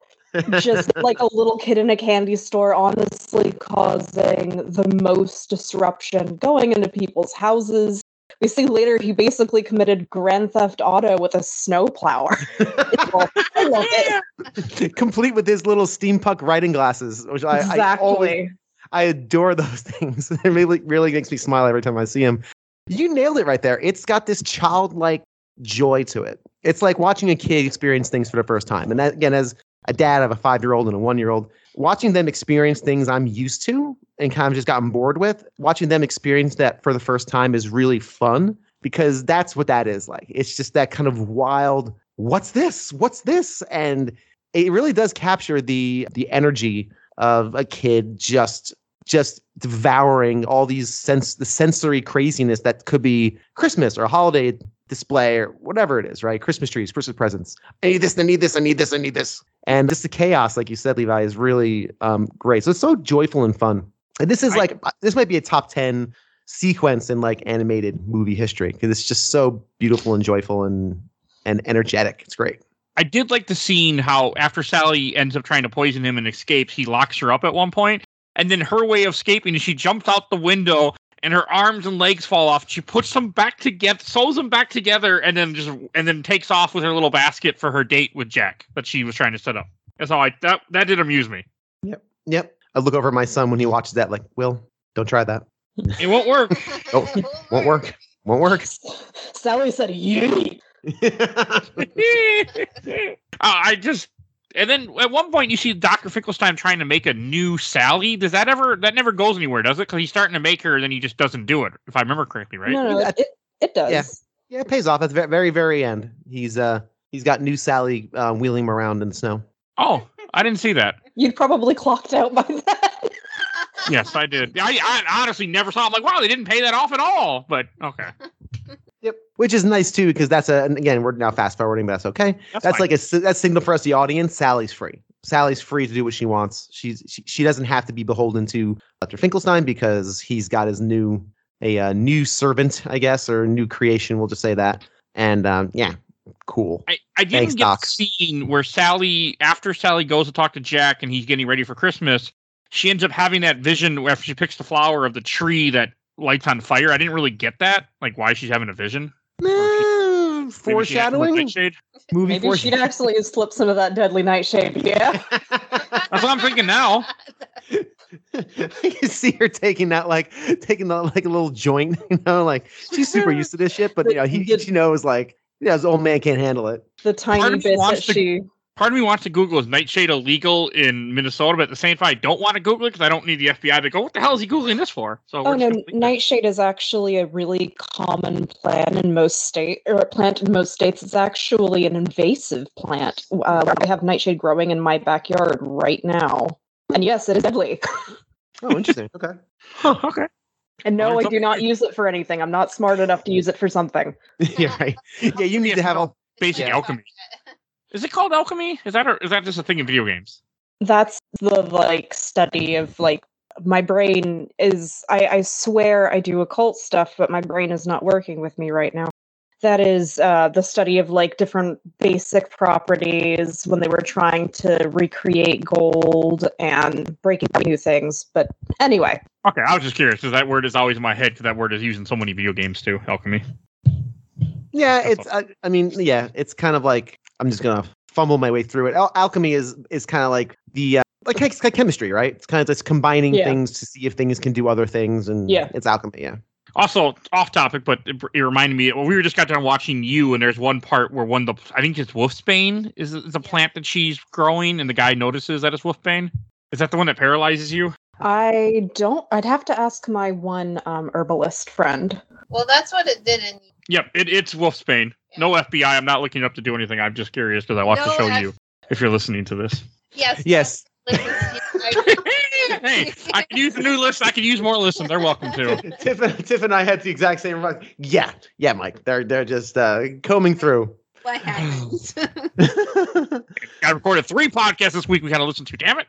just like a little kid in a candy store, honestly causing the most disruption, going into people's houses. We see later he basically committed grand theft auto with a snowplower. I love it. Complete with his little steampunk riding glasses, which I, I always. I adore those things. It really, really makes me smile every time I see him. You nailed it right there. It's got this childlike joy to it. It's like watching a kid experience things for the first time. And that, again, as a dad of a five year old and a one year old, watching them experience things I'm used to and kind of just gotten bored with, watching them experience that for the first time is really fun because that's what that is like. It's just that kind of wild, what's this? What's this? And it really does capture the the energy of a kid just just devouring all these sense the sensory craziness that could be Christmas or a holiday display or whatever it is, right? Christmas trees, Christmas presents. I need this, I need this, I need this, I need this. And just the chaos, like you said, Levi, is really um, great. So it's so joyful and fun. And this is I- like this might be a top 10 sequence in like animated movie history because it's just so beautiful and joyful and and energetic. It's great. I did like the scene how after Sally ends up trying to poison him and escapes, he locks her up at one point, and then her way of escaping is she jumps out the window and her arms and legs fall off. She puts them back together, sews them back together, and then just and then takes off with her little basket for her date with Jack that she was trying to set up. That's how I that that did amuse me. Yep, yep. I look over at my son when he watches that, like, Will, don't try that. It won't work. Oh, Won't work. Won't work. Sally said, "Yee." Uh, I just And then at one point you see Dr. Finkelstein trying to make a new Sally. Does that ever that never goes anywhere, does it? Because he's starting to make her, and then he just doesn't do it, if I remember correctly, right? No, no, it, it, it does. yeah. Yeah, it pays off at the very, very end. He's uh he's got new Sally uh, wheeling him around in the snow. Oh, I didn't see that. You'd probably clocked out by that. Yes, I did. I, I honestly never saw. I'm like, wow, they didn't pay that off at all. But okay, Yep. Which is nice too, because that's a and again we're now fast forwarding, but that's okay. that's, That's like a si- that's signal for us, the audience. Sally's free. Sally's free to do what she wants. She's she, she doesn't have to be beholden to Dr. Finkelstein because he's got his new a uh, new servant, I guess, or new creation. We'll just say that. And um, yeah, cool. I, I didn't Thanks, get Doc. the scene where Sally, after Sally goes to talk to Jack and he's getting ready for Christmas, she ends up having that vision after she picks the flower of the tree that lights on fire. I didn't really get that, like why she's having a vision. Nah, Maybe she foreshadowing. Nightshade. Movie Maybe she'd foreshadowing. actually slips into that deadly nightshade. Yeah. That's what I'm thinking now. I can see her taking that like taking the, like a little joint, you know, like she's super used to this shit, but you know, he she knows like you know, his old man can't handle it. The tiny Part of me bit that to- she. Part of me wants to Google is Nightshade illegal in Minnesota, but at the same time, I don't want to Google it because I don't need the FBI to go. What the hell is he googling this for? So Oh no, gonna leave that. nightshade is actually a really common plant in most state or a plant in most states. It's actually an invasive plant. Uh, I have nightshade growing in my backyard right now, and yes, it is deadly. Oh, interesting. Okay. Huh, okay. And no, I do not use it for anything. I'm not smart enough to use it for something. yeah, right. Yeah, you need to have all Basic Yeah. alchemy. Is it called alchemy? Is that or is that just a thing in video games? That's the like study of like my brain is. I, I swear I do occult stuff, but my brain is not working with me right now. That is uh, the study of like different basic properties when they were trying to recreate gold and breaking new things. But anyway, Okay, I was just curious because that word is always in my head because that word is used in so many video games too. Alchemy. Yeah, it's. I, I mean, yeah, it's kind of like I'm just gonna fumble my way through it. Al- alchemy is is kind of like the uh, like, it's like chemistry, right? It's kind of just combining Yeah. things to see if things can do other things, and Yeah. it's alchemy. Yeah. Also, off topic, but it, it reminded me. Well, we were just got done watching you, and there's one part where one of the I think it's wolfsbane is is a plant that she's growing, and the guy notices that it's wolfbane. Is that the one that paralyzes you? I don't. I'd have to ask my one um, herbalist friend. Well, that's what it did in. Yep, it, it's wolfsbane. No FBI. I'm not looking up to do anything. I'm just curious because I want to show F- you if you're listening to this. Yes. Yes. hey, I can use the new list. I can use more lists. They're welcome to. Tiff, and- Tiff and I had the exact same remarks. Yeah, yeah, Mike. They're they're just uh, combing through. what happens? I recorded three podcasts this week. We got to listen to. Damn it!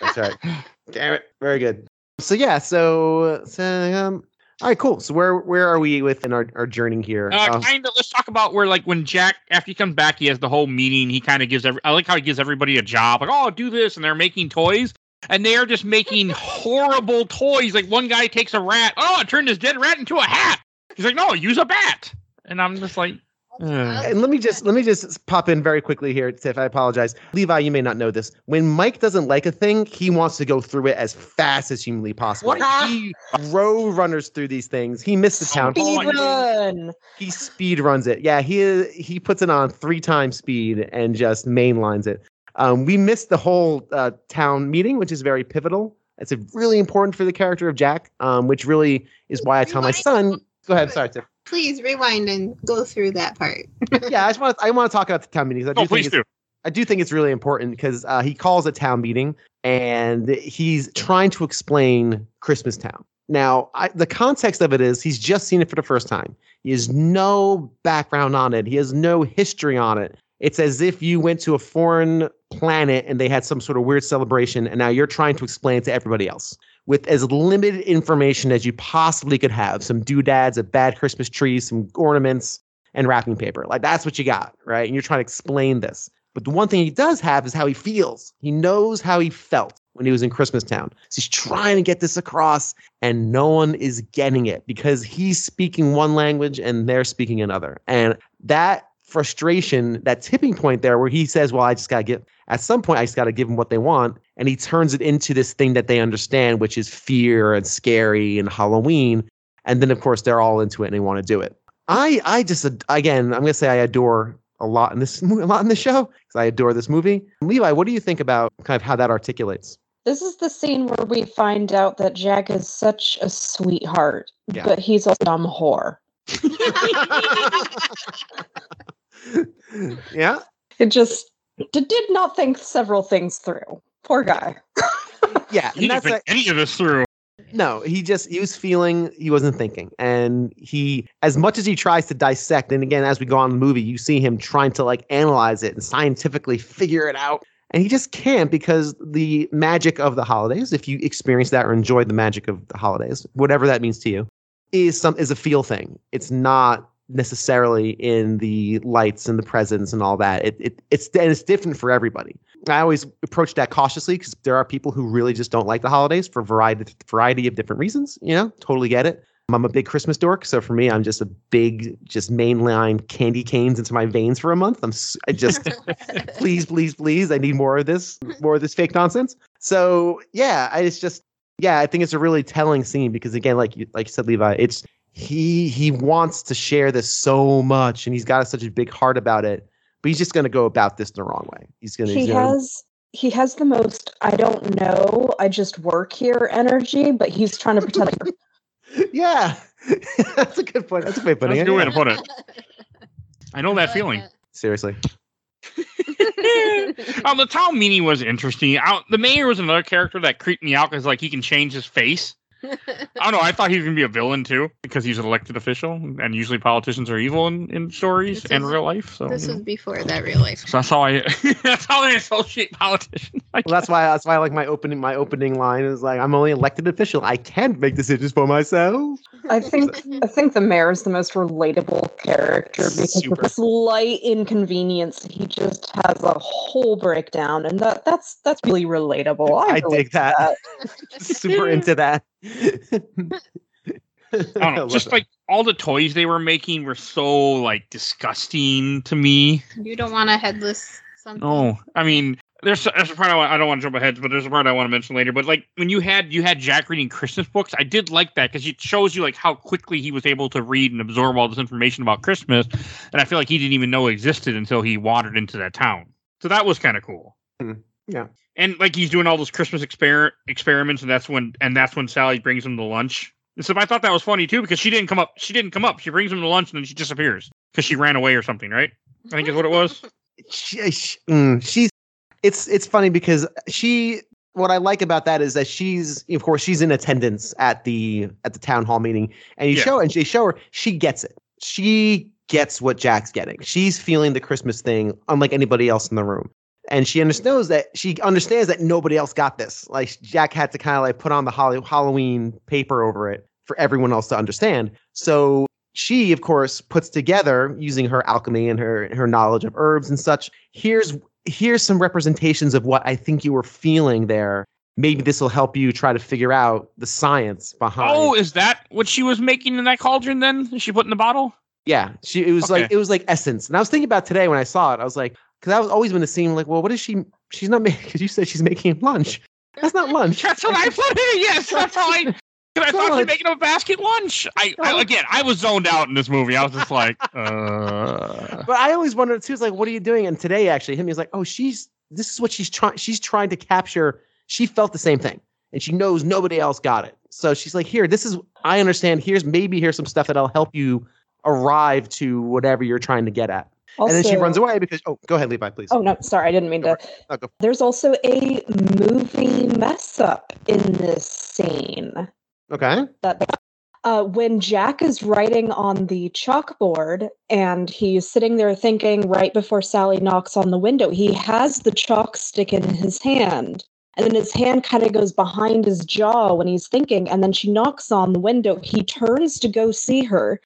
That's right. Damn it. Very good. So yeah, so, so um all right, cool. So where where are we within our, our journey here? Uh, Uh, kind of. Let's talk about where, like, when Jack after he comes back, he has the whole meeting. He kind of gives every. I like how he gives everybody a job. Like, oh, do this, and they're making toys, and they are just making horrible toys. Like one guy takes a rat. Oh, it turned his dead rat into a hat. He's like, no, use a bat. And I'm just like, Ugh. and let me just let me just pop in very quickly here, Tiff. I apologize. Levi, you may not know this. When Mike doesn't like a thing, he wants to go through it as fast as humanly possible. What? He road runners through these things. He missed the town. Speed I- run. he speed runs it. Yeah, he he puts it on three times speed and just mainlines it. Um, we missed the whole uh, town meeting, which is very pivotal. It's a really important for the character of Jack, um, which really is why I tell my son. Go ahead. Sorry, Tiff. Please rewind and go through that part. Yeah, I just want to, I want to talk about the town meeting. 'cause I do no, think please do. I do think it's really important because uh, he calls a town meeting and he's trying to explain Christmas Town. Now, I, the context of it is he's just seen it for the first time. He has no background on it. He has no history on it. It's as if you went to a foreign planet and they had some sort of weird celebration, and now you're trying to explain it to everybody else with as limited information as you possibly could have. Some doodads, a bad Christmas tree, some ornaments, and wrapping paper. Like that's what you got, right? And you're trying to explain this. But the one thing he does have is how he feels. He knows how he felt when he was in Christmastown. So he's trying to get this across, and no one is getting it because he's speaking one language and they're speaking another. And that frustration, that tipping point there where he says, Well, I just gotta get at some point I just gotta give them what they want. And he turns it into this thing that they understand, which is fear and scary and Halloween. And then of course they're all into it and they want to do it. I I just again I'm gonna say I adore a lot in this mo- a lot in the show because I adore this movie. Levi, what do you think about kind of how that articulates? This is the scene where we find out that Jack is such a sweetheart, Yeah. but he's a dumb whore. yeah, It just d- did not think several things through. Poor guy. yeah, He didn't think a- any of this through. no. He just he was feeling, he wasn't thinking, and he as much as he tries to dissect, and again as we go on the movie, you see him trying to like analyze it and scientifically figure it out. And he just can't because the magic of the holidays, if you experience that or enjoy the magic of the holidays, whatever that means to you, is some is a feel thing. It's not necessarily in the lights and the presents and all that. It, it it's and it's different for everybody. I always approach that cautiously because there are people who really just don't like the holidays for variety variety of different reasons. You know, totally get it. I'm a big Christmas dork, so for me, I'm just a big, just mainline candy canes into my veins for a month. I'm I just please, please, please. I need more of this, more of this fake nonsense. So yeah, I it's just yeah, I think it's a really telling scene because again, like you like you said, Levi, it's he he wants to share this so much and he's got such a big heart about it, but he's just gonna go about this the wrong way. He's gonna, He he's gonna has he has the most I don't know, I just work here energy, but he's trying to pretend like yeah. That's a good point. That's a great That's putting a it. good way to put it. I know that feeling. Seriously. um, the town meeting was interesting. I, the mayor was another character that creeped me out because like he can change his face. I don't know. I thought he was gonna be a villain too because he's an elected official, and usually politicians are evil in, in stories This and is- real life. So, this you was know. before that real life. so that's how I that's how I associate politicians. I Well, that's why that's why like my opening my opening line is like I'm only elected official. I can't make decisions for myself. I think I think the mayor is the most relatable character because Super. with a slight inconvenience, he just has a whole breakdown, and that that's that's really relatable. I, I relate dig to that. Super into that. I don't know. love Just it. like all the toys they were making were so like disgusting to me. You don't want a headless something. Oh, I mean, there's there's a part I, want, I don't want to jump ahead, but there's a part I want to mention later. But like when you had you had Jack reading Christmas books, I did like that because it shows you like how quickly he was able to read and absorb all this information about Christmas, and I feel like he didn't even know existed until he wandered into that town. So that was kind of cool. Hmm, yeah. And like he's doing all those Christmas exper- experiments, and that's when and that's when Sally brings him to lunch. And so I thought that was funny too because she didn't come up. She didn't come up. She brings him to lunch and then she disappears because she ran away or something, right? I think is what it was. she, she- mm, she's it's it's funny because she what I like about that is that she's of course she's in attendance at the at the town hall meeting and you Yeah. show and they show her she gets it. She gets what Jack's getting. She's feeling the Christmas thing unlike anybody else in the room. And she understands that she understands that nobody else got this. Like Jack had to kind of like put on the Holly, Halloween paper over it for everyone else to understand. So she, of course, puts together using her alchemy and her her knowledge of herbs and such. Here's here's some representations of what I think you were feeling there. Maybe this will help you try to figure out the science behind. Oh, is that what she was making in that cauldron? Then she put in the bottle. Yeah, she it was like it was like essence. And I was thinking about today when I saw it. I was like, because I was always been the scene like, well, what is she? She's not making. Because you said she's making lunch. That's not lunch. That's what I put in. Yes, that's how I. 'cause I thought she was making a basket lunch. I, I again, I was zoned out in this movie. I was just like, uh, But I always wondered too. It's like, what are you doing? And today, actually, him he's like, oh, she's this is what she's trying. She's trying to capture. She felt the same thing, and she knows nobody else got it. So she's like, here, this is. I understand. Here's maybe here's some stuff that'll help you arrive to whatever you're trying to get at. Also, and then she runs away because. Oh, go ahead, Levi, please. Oh no, sorry, I didn't mean to. Oh, go- There's also a movie mess up in this scene. Okay. that uh, when Jack is writing on the chalkboard and he's sitting there thinking right before Sally knocks on the window, he has the chalk stick in his hand. And then his hand kind of goes behind his jaw when he's thinking. And then she knocks on the window. He turns to go see her.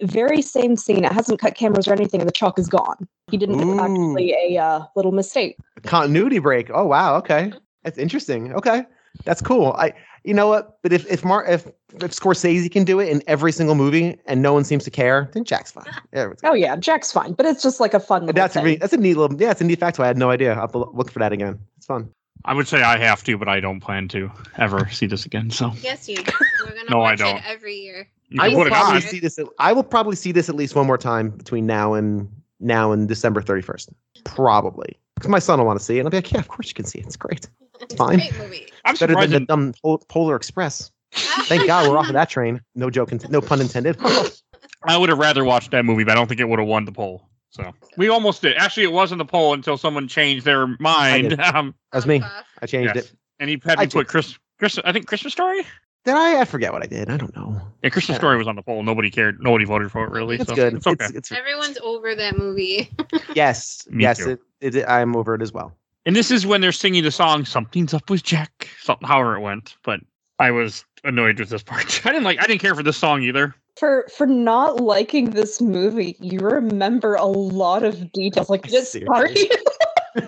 Very same scene. It hasn't cut cameras or anything, and the chalk is gone. He didn't. It's actually a uh, little mistake. continuity break. Oh wow, okay. That's interesting. Okay. That's cool. I you know what? But if if Mar if if Scorsese can do it in every single movie and no one seems to care, then Jack's fine. Yeah, Oh yeah, Jack's fine, but it's just like a fun. Little that's a re- that's a neat little yeah, it's a neat fact. I had no idea. I'll have look for that again. It's fun. I would say I have to, but I don't plan to ever see this again. So Yes, you. do. We're gonna No, I don't. it every year. You I will probably see this. At, I will probably see this at least one more time between now and now in December 31st. Probably. Because my son will want to see it. And I'll be like, yeah, of course you can see it. It's great. It's a fine. great movie. I'm Better than the dumb Polar Express. Thank God we're off of that train. No joke, int- no pun intended. I would have rather watched that movie, but I don't think it would have won the poll. So we almost did. Actually, it wasn't the poll until someone changed their mind. did. Um, That was me. I changed yes. it. and he had I me put Chris, Chris. I think Christmas Story. Did I? I forget what I did. I don't know. Yeah, Christmas Yeah. Story was on the poll. Nobody cared. Nobody voted for it really. It's so good. It's okay. It's, it's, Everyone's over that movie. yes, Me yes. too. It, it, I'm over it as well. And this is when they're singing the song "Something's Up with Jack." Something, however it went, but I was annoyed with this part. I didn't like. I didn't care for this song either. For for not liking this movie, you remember a lot of details. Like this Seriously. party.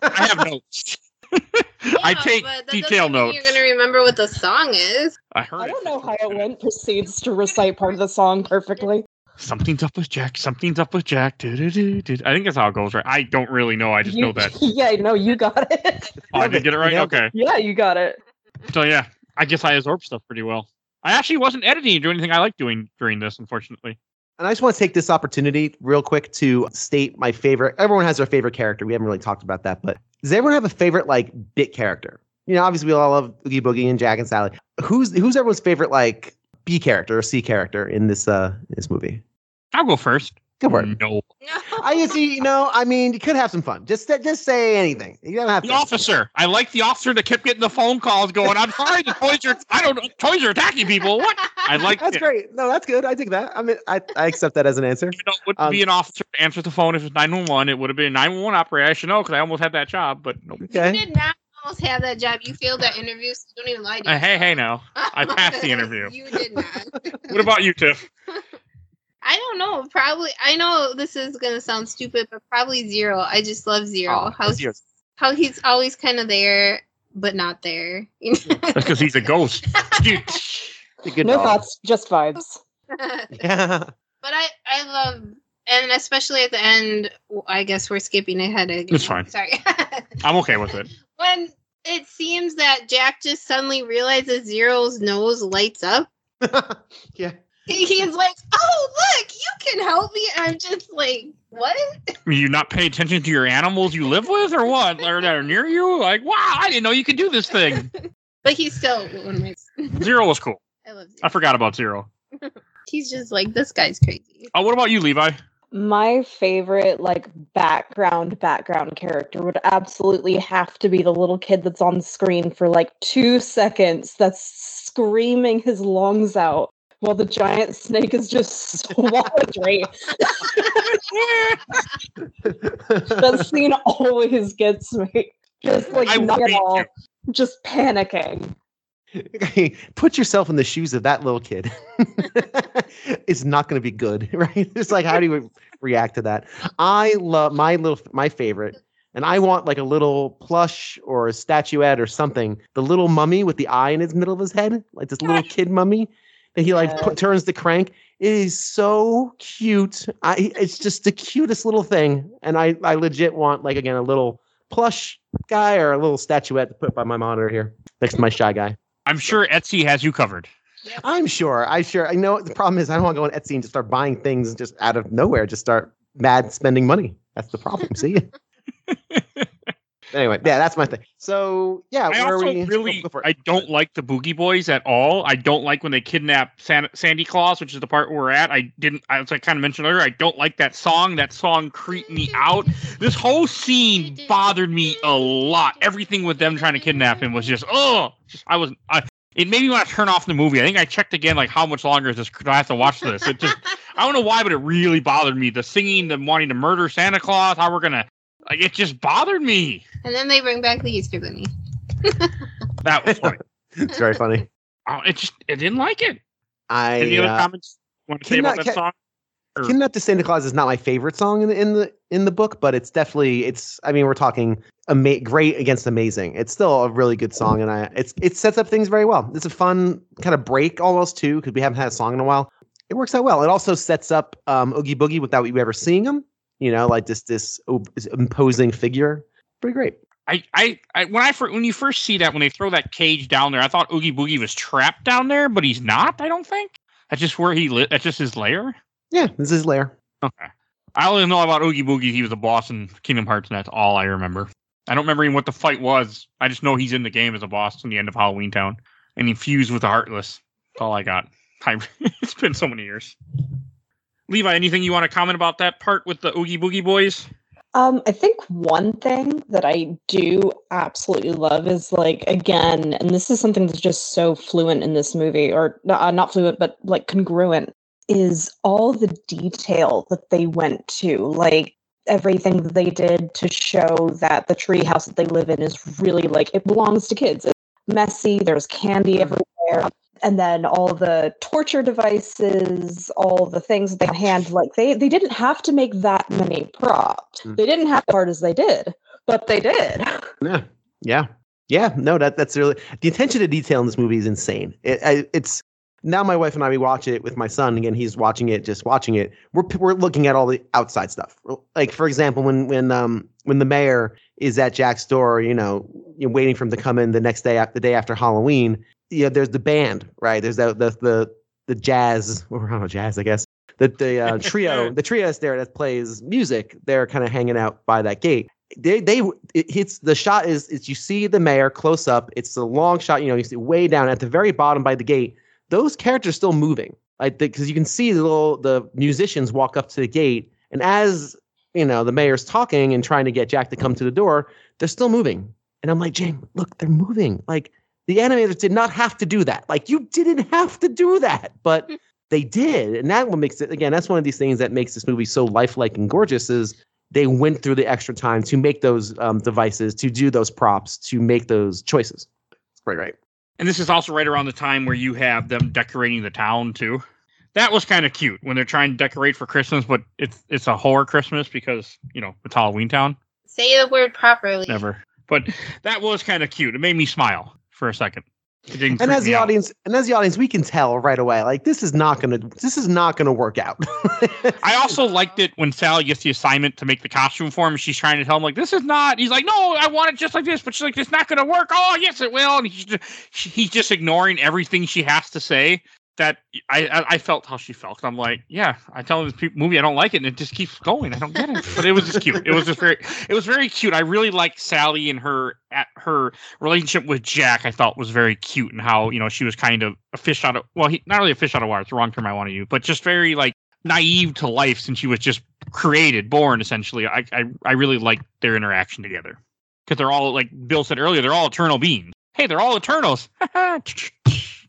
I have notes. I oh, take but that detail mean notes. You're gonna remember what the song is. I heard. I don't know how it went. Proceeds to recite part of the song perfectly. Something's up with Jack. Something's up with Jack. Do-do-do-do. I think that's how it goes, right? I don't really know. I just You- know that. Yeah, no, you got it. Oh, I did get it right. Nailed it. Okay. yeah, you got it. So yeah, I guess I absorb stuff pretty well. I actually wasn't editing or doing anything I like doing during this, unfortunately. And I just want to take this opportunity real quick to state my favorite. Everyone has their favorite character. We haven't really talked about that, but does everyone have a favorite like bit character? You know, obviously we all love Oogie Boogie and Jack and Sally. Who's who's everyone's favorite like B character or C character in this uh this movie? I'll go first. Go for it. No, No. I see. You know, I mean, you could have some fun. Just just say anything. You don't have the to. officer. I like the officer that kept getting the phone calls going. I'm sorry, the toys are. I don't know. Toys are attacking people. What? I like That's it. great. No, that's good. I think that. I mean, I, I accept that as an answer. You know, it would Um, be an officer to answer the phone if it's 911. It would have been a 911 operator. I should know because I almost had that job, but nope. You did not almost have that job. You failed that interview, so don't even lie to Uh, hey, hey, now. I passed the interview. you did not. What about you, Tiff? I don't know. Probably. I know this is gonna sound stupid, but probably zero. I just love zero. Oh, how Zero's- how he's always kind of there, but not there. That's because he's a ghost. A good no dog. thoughts, just vibes. Yeah. But I I love and especially at the end. I guess we're skipping ahead again. It's fine. Sorry. I'm okay with it. when it seems that Jack just suddenly realizes Zero's nose lights up. yeah. He- He's like, "Oh, look, you can help me." I'm just like, "What?" You not pay attention to your animals you live with, or what? Or that are near you? Like, wow, I didn't know you could do this thing. But he's still one of my. Zero was cool. I love Zero. I forgot about Zero. He's just like this guy's crazy. Oh, what about you, Levi? My favorite, like, background, background character would absolutely have to be the little kid that's on screen for like two seconds that's screaming his lungs out while the giant snake is just swallowing. that scene always gets me. Just like I not at all. you. Just panicking. Put yourself in the shoes of that little kid. it's not going to be good, right? It's like, how do you react to that? I love my little, my favorite, and I want like a little plush or a statuette or something. The little mummy with the eye in his middle of his head, like this little kid mummy that he like put, turns the crank. It is so cute. I, it's just the cutest little thing, and I, I legit want like again a little plush guy or a little statuette to put by my monitor here next to my shy guy. I'm sure Etsy has you covered. I'm sure. I sure. I know. The problem is, I don't want to go on Etsy and just start buying things just out of nowhere. Just start mad spending money. That's the problem. See. anyway, yeah, that's my thing. So yeah, I where also we? really. I don't like the Boogie Boys at all. I don't like when they kidnap San- Sandy Claws, which is the part we're at. I didn't, as I kind of mentioned earlier, I don't like that song. That song creeped me out. This whole scene bothered me a lot. Everything with them trying to kidnap him was just, oh, just I was, I. It made me want to turn off the movie. I think I checked again, like how much longer is this? Do I have to watch this? It just, I don't know why, but it really bothered me. The singing, the wanting to murder Santa Claus, how we're gonna, like, it just bothered me. And then they bring back the Easter Bunny. That was funny. it's very funny. Oh, it just, I didn't like it. I Any other uh, comments you want to say about that Ki- song? Or- Kidnap to Santa Claus is not my favorite song in the in the in the book, but it's definitely it's. I mean, we're talking ama- great against amazing. It's still a really good song, and I it's it sets up things very well. It's a fun kind of break almost too because we haven't had a song in a while. It works out well. It also sets up um, Oogie Boogie without you ever seeing him. You know, like this this this imposing figure. Pretty great. I, I, I, when I when you first see that when they throw that cage down there, I thought Oogie Boogie was trapped down there, but he's not. I don't think that's just where he lit. That's just his lair. Yeah, this is Lair. Okay. I only know about Oogie Boogie. He was a boss in Kingdom Hearts, and that's all I remember. I don't remember even what the fight was. I just know he's in the game as a boss in the end of Halloween Town, and he fused with the Heartless. That's all I got. I, it's been so many years. Levi, anything you want to comment about that part with the Oogie Boogie boys? Um, I think one thing that I do absolutely love is like again, and this is something that's just so fluent in this movie, or uh, not fluent, but like congruent, is all the detail that they went to, like everything that they did to show that the tree house that they live in is really like it belongs to kids. It's messy. There's candy everywhere and then all the torture devices, all the things they hand, like they they didn't have to make that many props. Mm. They didn't have as hard as they did, but they did. Yeah, yeah, yeah. No, that that's really the attention to detail in this movie is insane. It, I, it's now my wife and I we watch it with my son again. He's watching it, just watching it. We're we're looking at all the outside stuff. Like for example, when when um when the mayor is at Jack's door, you know, you know, waiting for him to come in the next day, after the day after Halloween. You know, there's the band, right? There's the the the the jazz, or I don't know, jazz, I guess. The the uh, trio, the trio is there that plays music. They're kind of hanging out by that gate. They they it hits the shot is is you see the mayor close up. It's a long shot. You know, you see way down at the very bottom by the gate. Those characters still moving, like because you can see the little the musicians walk up to the gate, and as you know the mayor's talking and trying to get Jack to come to the door, they're still moving. And I'm like, James, look, they're moving. Like the animators did not have to do that. Like you didn't have to do that, but they did. And that what makes it again, that's one of these things that makes this movie so lifelike and gorgeous is they went through the extra time to make those um, devices, to do those props, to make those choices. It's great, right? And this is also right around the time where you have them decorating the town too. That was kind of cute when they're trying to decorate for Christmas, but it's it's a horror Christmas because you know it's Halloween Town. Say the word properly. Never, but that was kind of cute. It made me smile for a second. And as the out. audience, and as the audience, we can tell right away, like this is not gonna, this is not gonna work out. I also liked it when Sally gets the assignment to make the costume for him. She's trying to tell him like, "This is not." He's like, "No, I want it just like this." But she's like, "It's not to work." Oh, yes, it will. And he's just, he's just ignoring everything she has to say. That I, I felt how she felt. I'm like, yeah, I tell this movie I don't like it, and it just keeps going. I don't get it, but it was just cute. It was just very, it was very cute. I really liked Sally and her at her relationship with Jack. I thought was very cute, and how you know she was kind of a fish out of well, he, not really a fish out of water. It's the wrong term I want to use, but just very like naive to life since she was just created, born essentially. I I, I really like their interaction together because they're all like Bill said earlier. They're all eternal beings. Hey, they're all Eternals.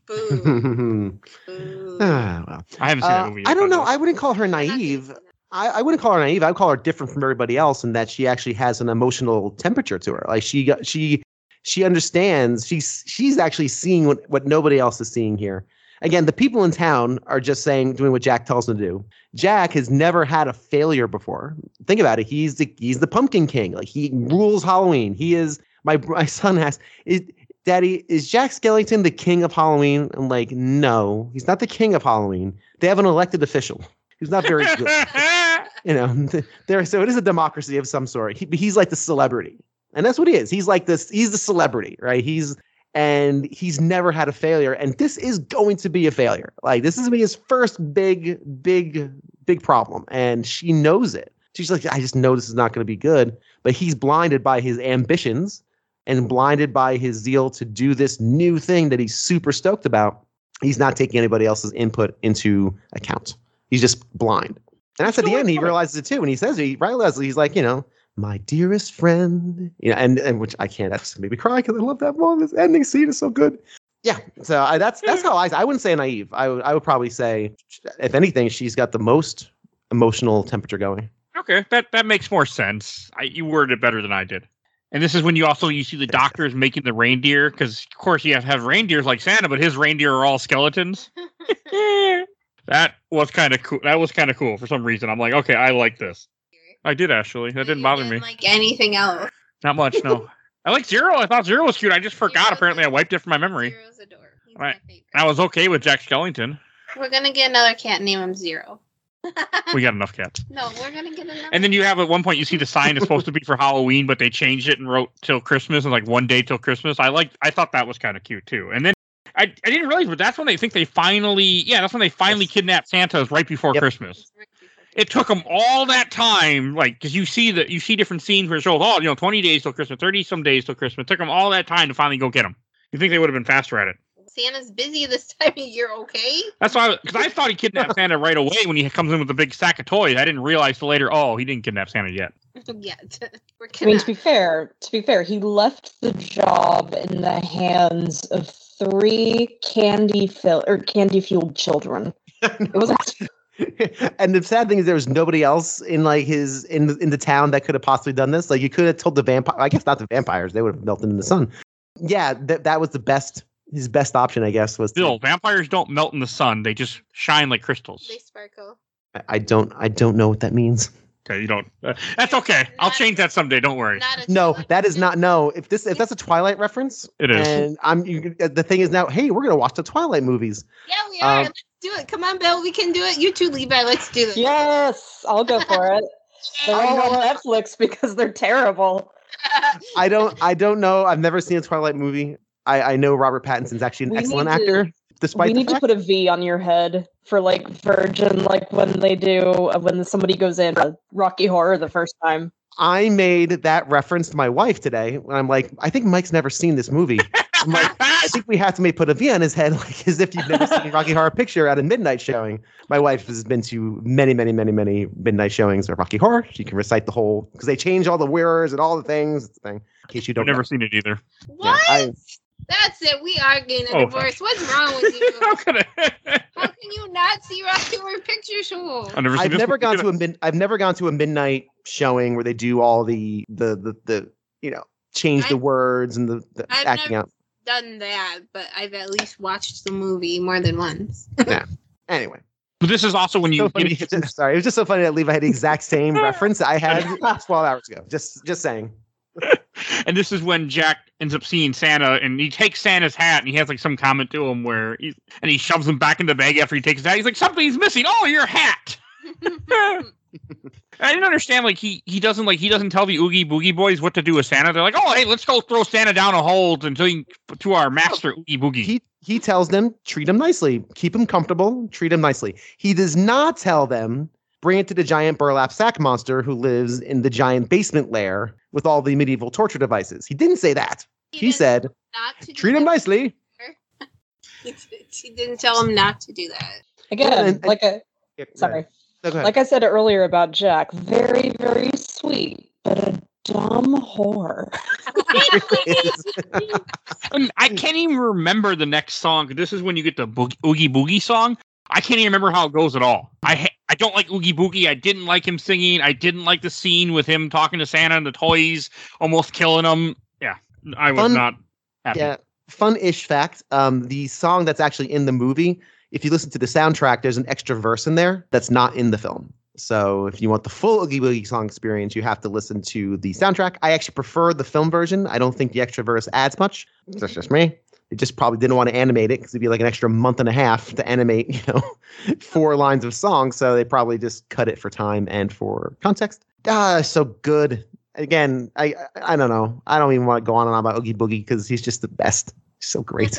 I Boo. Boo. ah, well. haven't seen that Uh, movie. Yet, I don't but know. I wouldn't call her naive. I, I wouldn't call her naive. I would call her different from everybody else in that she actually has an emotional temperature to her. Like she she she understands. She's she's actually seeing what, what nobody else is seeing here. Again, the people in town are just saying doing what Jack tells them to do. Jack has never had a failure before. Think about it. He's the he's the pumpkin king. Like he rules Halloween. He is my my son has is Daddy, is Jack Skellington the king of Halloween? I'm like, no, he's not the king of Halloween. They have an elected official who's not very good. you know, there. So it is a democracy of some sort. He, he's like the celebrity, and that's what he is. He's like this. He's the celebrity, right? He's and he's never had a failure, and this is going to be a failure. Like this is gonna be his first big, big, big problem, and she knows it. She's like, I just know this is not going to be good. But he's blinded by his ambitions and blinded by his zeal to do this new thing that he's super stoked about. He's not taking anybody else's input into account. He's just blind. And that's at the end. He realizes it too. And he says, he realizes he's like, you know, my dearest friend, you know, and, and which I can't, that's made me cry because I love that one. This ending scene is so good. Yeah. So I, that's, that's how I, I wouldn't say naive. I would, I would probably say, if anything, she's got the most emotional temperature going. Okay, that that makes more sense. I, you worded it better than I did. And this is when you also you see the doctors making the reindeer because of course you have to have reindeers like Santa, but his reindeer are all skeletons. that was kind of cool. That was kind of cool for some reason. I'm like, okay, I like this. I did actually. That didn't You bother me. Like anything else. Not much. No. I like Zero. I thought Zero was cute. I just forgot. Apparently, I wiped it from my memory. Zero's a dork. He's Right. I was okay with Jack Skellington. We're gonna get another cat. Name him Zero. We got enough cats. no, we're gonna get another. And then you have at one point you see the sign is supposed to be for Halloween, but they changed it and wrote till Christmas and like one day till Christmas. I like I thought that was kind of cute too. And then I, I didn't realize, but that's when they think they finally yeah, that's when they finally Yes. kidnapped Santa is right before Yep. Christmas. it took them all that time, like because you see that you see different scenes where it shows, oh, you know, twenty days till Christmas, thirty some days till Christmas. It took them all that time to finally go get them. You think they would have been faster at it? Santa's busy this time of year, okay? That's why, because I thought he kidnapped Santa right away when he comes in with a big sack of toys. I didn't realize till later. Oh, he didn't kidnap Santa yet. yeah, we're I mean, to be fair, to be fair, he left the job in the hands of three candy fill or candy fueled children. It wasn't. and the sad thing is there was nobody else in like his in the, in the town that could have possibly done this. Like you could have told the vampire. I guess not the vampires; they would have melted in the sun. Yeah, that that was the best. His best option, I guess, was. to- Still, vampires don't melt in the sun; they just shine like crystals. They sparkle. I- I don't. I don't know what that means. Okay, you don't. Uh, that's okay. I'll change that someday. Don't worry. No, that is not. No, if this if that's a Twilight reference, It is. and I'm you, the thing is now. Hey, we're gonna watch the Twilight movies. Yeah, we are. Um, let's do it. Come on, Bill. We can do it. You too, Levi. Let's do this. Yes, I'll go for it. They're Oh. on Netflix because they're terrible. I don't. I don't know. I've never seen a Twilight movie. I, I know Robert Pattinson's actually an We excellent need to- actor, despite we the need to put a V on your head for like Virgin, like when they do uh, when somebody goes in uh, Rocky Horror the first time. I made that reference to my wife today when I'm like, I think Mike's never seen this movie. I'm like, I think we have to maybe put a V on his head, like as if you've never seen Rocky Horror Picture at a midnight showing. My wife has been to many, many, many, many midnight showings of Rocky Horror. She can recite the whole because they change all the wearers and all the things. It's a thing. In case you I've don't never know. seen it either. what? I- That's it. We are getting a Oh, divorce. What's wrong with you? How could I? How can you not see Rocky Horror Picture Show? I've never I've never gone to a mid, I've never gone to a midnight showing where they do all the the the, the you know change the I've- words and the, the I've acting never- out. Done that, but I've at least watched the movie more than once. Yeah. Anyway, But this is also when you so funny. get it's sorry, it was just so funny that Levi had the exact same reference I had 12 hours ago. Just just saying. And this is when Jack ends up seeing Santa, and he takes Santa's hat, and he has like some comment to him where he and he shoves him back in the bag after he takes his hat. He's like, "Something's missing. Oh, your hat." I didn't understand. Like he he doesn't like he doesn't tell the Oogie Boogie boys what to do with Santa. They're like, "Oh, hey, let's go throw Santa down a hole until you to our master oh, Oogie Boogie." He he tells them treat him nicely, keep him comfortable, treat him nicely. He does not tell them bring it to the giant burlap sack monster who lives in the giant basement lair with all the medieval torture devices. He didn't say that. He didn't- said not to do treat him nicely. He, he didn't tell him not to do that. Again, and- and- like a Yeah, sorry. No, like I said earlier about Jack, very very sweet, but a dumb whore. Um, I can't even remember the next song. This is when you get the Boog- Oogie Boogie song. I can't even remember how it goes at all. I ha- I don't like Oogie Boogie. I didn't like him singing. I didn't like the scene with him talking to Santa and the toys almost killing him. Yeah, I was Fun- not happy. Yeah, fun-ish fact. Um, the song that's actually in the movie, if you listen to the soundtrack, there's an extra verse in there that's not in the film. So if you want the full Oogie Boogie song experience, you have to listen to the soundtrack. I actually prefer the film version. I don't think the extra verse adds much. That's just me. They just probably didn't want to animate it because it'd be like an extra month and a half to animate, you know, four lines of song. So they probably just cut it for time and for context. Ah, so good. Again, I I I don't know. I don't even want to go on and on about Oogie Boogie because he's just the best. So great.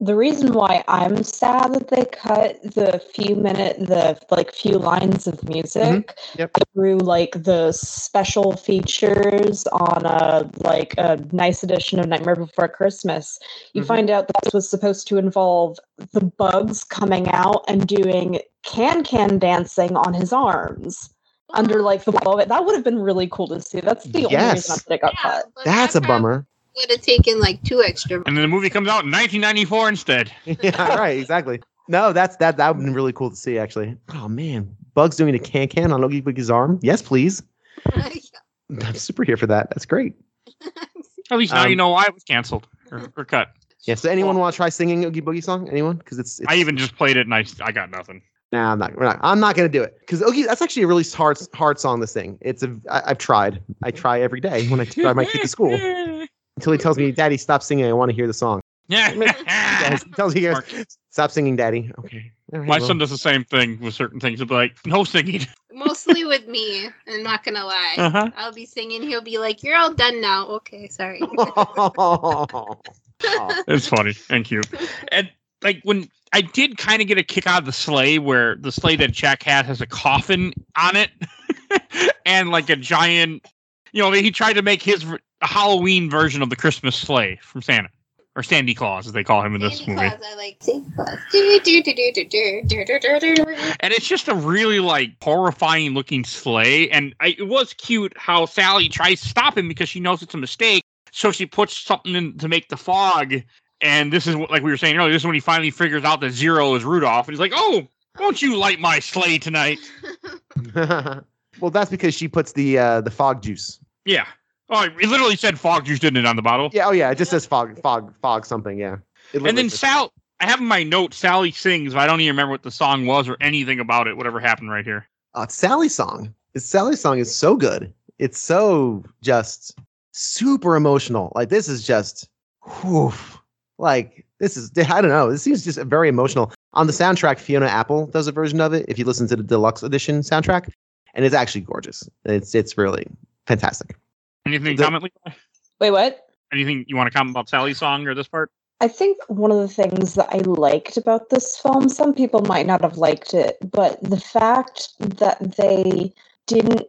The, the reason why I'm sad that they cut the few minute the like few lines of music Yep. through like the special features on a like a nice edition of Nightmare Before Christmas. You Mhm. find out that this was supposed to involve the bugs coming out and doing can can dancing on his arms under like the wall. That would have been really cool to see. That's the only Yes. reason that it got Yeah, cut. but That's a that probably bummer. Would have taken like two extra. And then the movie comes out in 1994 instead. yeah, right, exactly. No, that's that that would have been really cool to see actually. Oh man. Bugs doing a can can on Oogie Boogie's arm. Yes, please. I'm super here for that. That's great. At least now Um, you know why it was canceled or, or cut. Yeah. So anyone want to try singing Oogie Boogie song? Anyone? Because it's, it's I even just played it and I, I got nothing. Nah, I'm not. We're not. I'm not gonna do it because Oogie. That's actually a really hard, hard song. This thing. It's a. I, I've tried. I try every day when I drive my kid to school until he tells me, "Daddy, stop singing. I want to hear the song." Yeah, Yeah. he tells me, he goes, "Stop singing, Daddy." Okay. All right, My well. son does the same thing with certain things. He'll be like, no singing. Mostly with me. I'm not gonna lie. Uh-huh. I'll be singing. He'll be like, "You're all done now." Okay, sorry. Oh. It's funny and cute. And like when I did kind of get a kick out of the sleigh where the sleigh that Jack had has a coffin on it and like a giant, you know, he tried to make his v- a Halloween version of the Christmas sleigh from Santa or Sandy Claws as they call him in this Sandy movie. Claws, I like Santa Claus. Do, do, do, do, do, do, do, do, do, do, do. and it's just a really like horrifying looking sleigh and I, it was cute how sally tries to stop him because she knows it's a mistake so she puts something in to make the fog and this is what like we were saying earlier this is when he finally figures out that zero is rudolph and he's like oh won't you light my sleigh tonight well, that's because she puts the uh, the fog juice. yeah oh it literally said fog juice didn't it on the bottle Yeah. Oh yeah. It just says fog fog fog something. Yeah. And then literally says- sal i have in my note sally sings but i don't even remember what the song was or anything about it whatever happened right here uh, it's Sally's song. It's Sally's song is so good. It's so just super emotional. Like this is just, whew, like this is I don't know. This seems just very emotional. On the soundtrack, Fiona Apple does a version of it. If you listen to the deluxe edition soundtrack, and it's actually gorgeous. It's it's really fantastic. Anything to The- comment Levi? Wait, what? anything you want to comment about sally's song or this part I think one of the things that I liked about this film, some people might not have liked it, but the fact that they didn't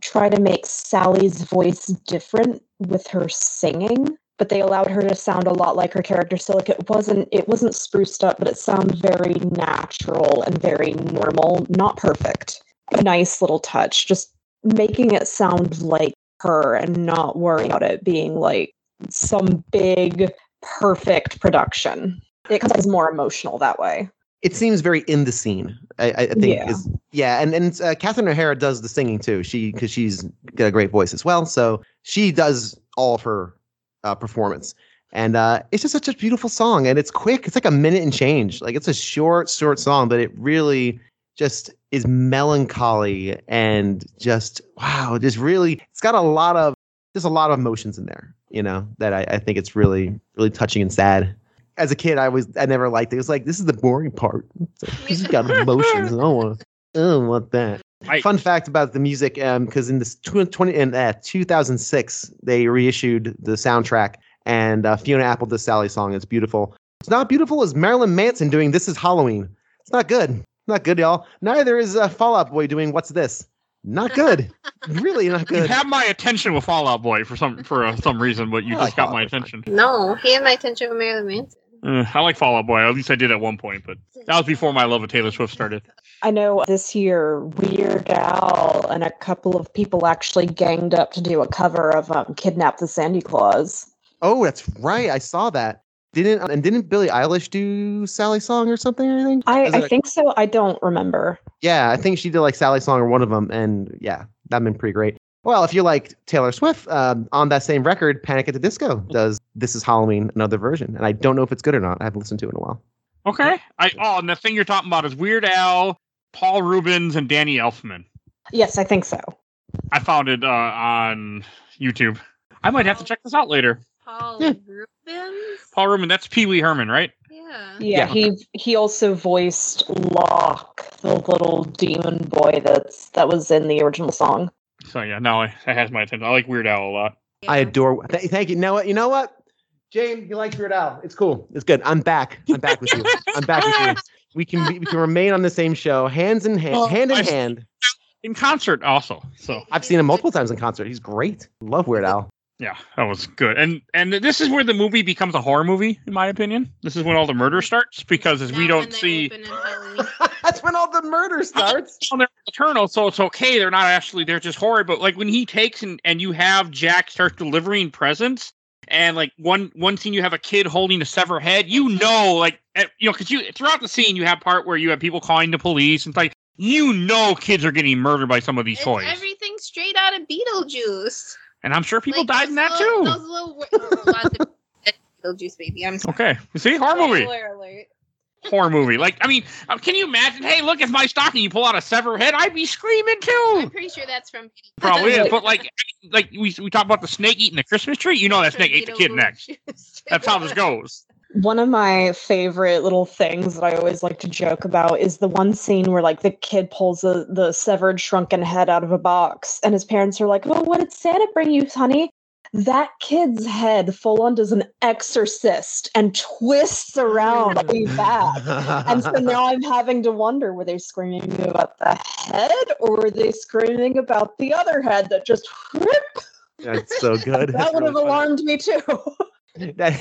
try to make Sally's voice different with her singing, but they allowed her to sound a lot like her character. So like it wasn't it wasn't spruced up, but it sounded very natural and very normal, not perfect. A nice little touch, just making it sound like her and not worry about it being like some big perfect production. It becomes more emotional that way. It seems very in the scene. I, I I think Yeah. is yeah, and and uh, Catherine O'Hara does the singing too. She because she's got a great voice as well, so she does all of her uh, performance. And uh, it's just such a beautiful song, and it's quick. It's like a minute and change. Like it's a short, short song, but it really just is melancholy and just wow, just really. It's got a lot of there's a lot of emotions in there. You know that I, I think it's really, really touching and sad. As a kid, I was I never liked it. It was like this is the boring part. It's like, This has got emotions. I don't want. I don't want that. I- Fun fact about the music, um because in this tw- 20 in uh, 2006 they reissued the soundtrack, and uh, Fiona Apple does Sally's song. It's beautiful. It's not beautiful as Marilyn Manson doing "This Is Halloween." It's not good. Not good, y'all. Neither is uh, Fall Out Boy doing "What's This." Not good. really not good. You good. have my attention with Fall Out Boy for some for uh, some reason, but you I like just got Fall my Out Boy. attention. No, he had my attention with Marilyn Manson. Uh, I like Fall Out Boy. At least I did at one point, but that was before my love of Taylor Swift started. I know this year Weird Al and a couple of people actually ganged up to do a cover of um, "Kidnap the Sandy Claws." Oh, that's right. I saw that. Didn't and didn't Billie Eilish do Sally's song or something or anything? I, Is I it a- think so. I don't remember. Yeah, I think she did like Sally's song or one of them, and yeah, that'd been pretty great. Well, if you like Taylor Swift, um, on that same record, Panic at the Disco does "This Is Halloween" another version, and I don't know if it's good or not. I haven't listened to it in a while. Okay. I oh, and the thing you're talking about is Weird Al, Paul Reubens, and Danny Elfman. Yes, I think so. I found it uh, on YouTube. I might have to check this out later. Paul Yeah. Reubens? Paul Rubin, that's Pee Wee Herman, right? Yeah. Yeah, Yeah. he he also voiced Lock, the little demon boy that's that was in the original song. So yeah, no, it has my attention. I like Weird Al a lot. I adore. Th- thank you. You know what? You know what? James, you like Weird Al. It's cool. It's good. I'm back. I'm back with you. I'm back with you. We can be, we can remain on the same show, hands in hand, Well, hand in I- hand. In concert also. So I've seen him multiple times in concert. He's great. Love Weird Al. Yeah, that was good. And and this is where the movie becomes a horror movie, in my opinion. This is when all the murder starts because as we don't see open in Halloween. That's when all the murder starts. well, they're eternal, so it's okay. They're not actually they're just horror. But like when he takes and and you have Jack start delivering presents, and like one one scene you have a kid holding a severed head, you know, like eh, you know, because you throughout the scene you have part where you have people calling the police and it's like you know kids are getting murdered by some of these It's toys, everything straight out of Beetlejuice. And I'm sure people Like, died in that little- too. Those little Beetlejuice, baby. I'm sorry. Okay, you see horror movie. Spoiler alert. horror movie. Like, I mean, uh, can you imagine? Hey, look, if my stocking you pull out a severed head, I'd be screaming too. I'm pretty sure that's from. Probably, is, Like- but like, like we we talk about the snake eating the Christmas tree. You know that snake ate the kid next. That's how this goes. One of my favorite little things that I always like to joke about is the one scene where like the kid pulls the, the severed shrunken head out of a box and his parents are like, Oh, what did Santa bring you, honey? that kid's head full on does an exorcist and twists around bad. And so now I'm having to wonder were they screaming about the head or were they screaming about the other head that just That's so good. that would have alarmed me too. That-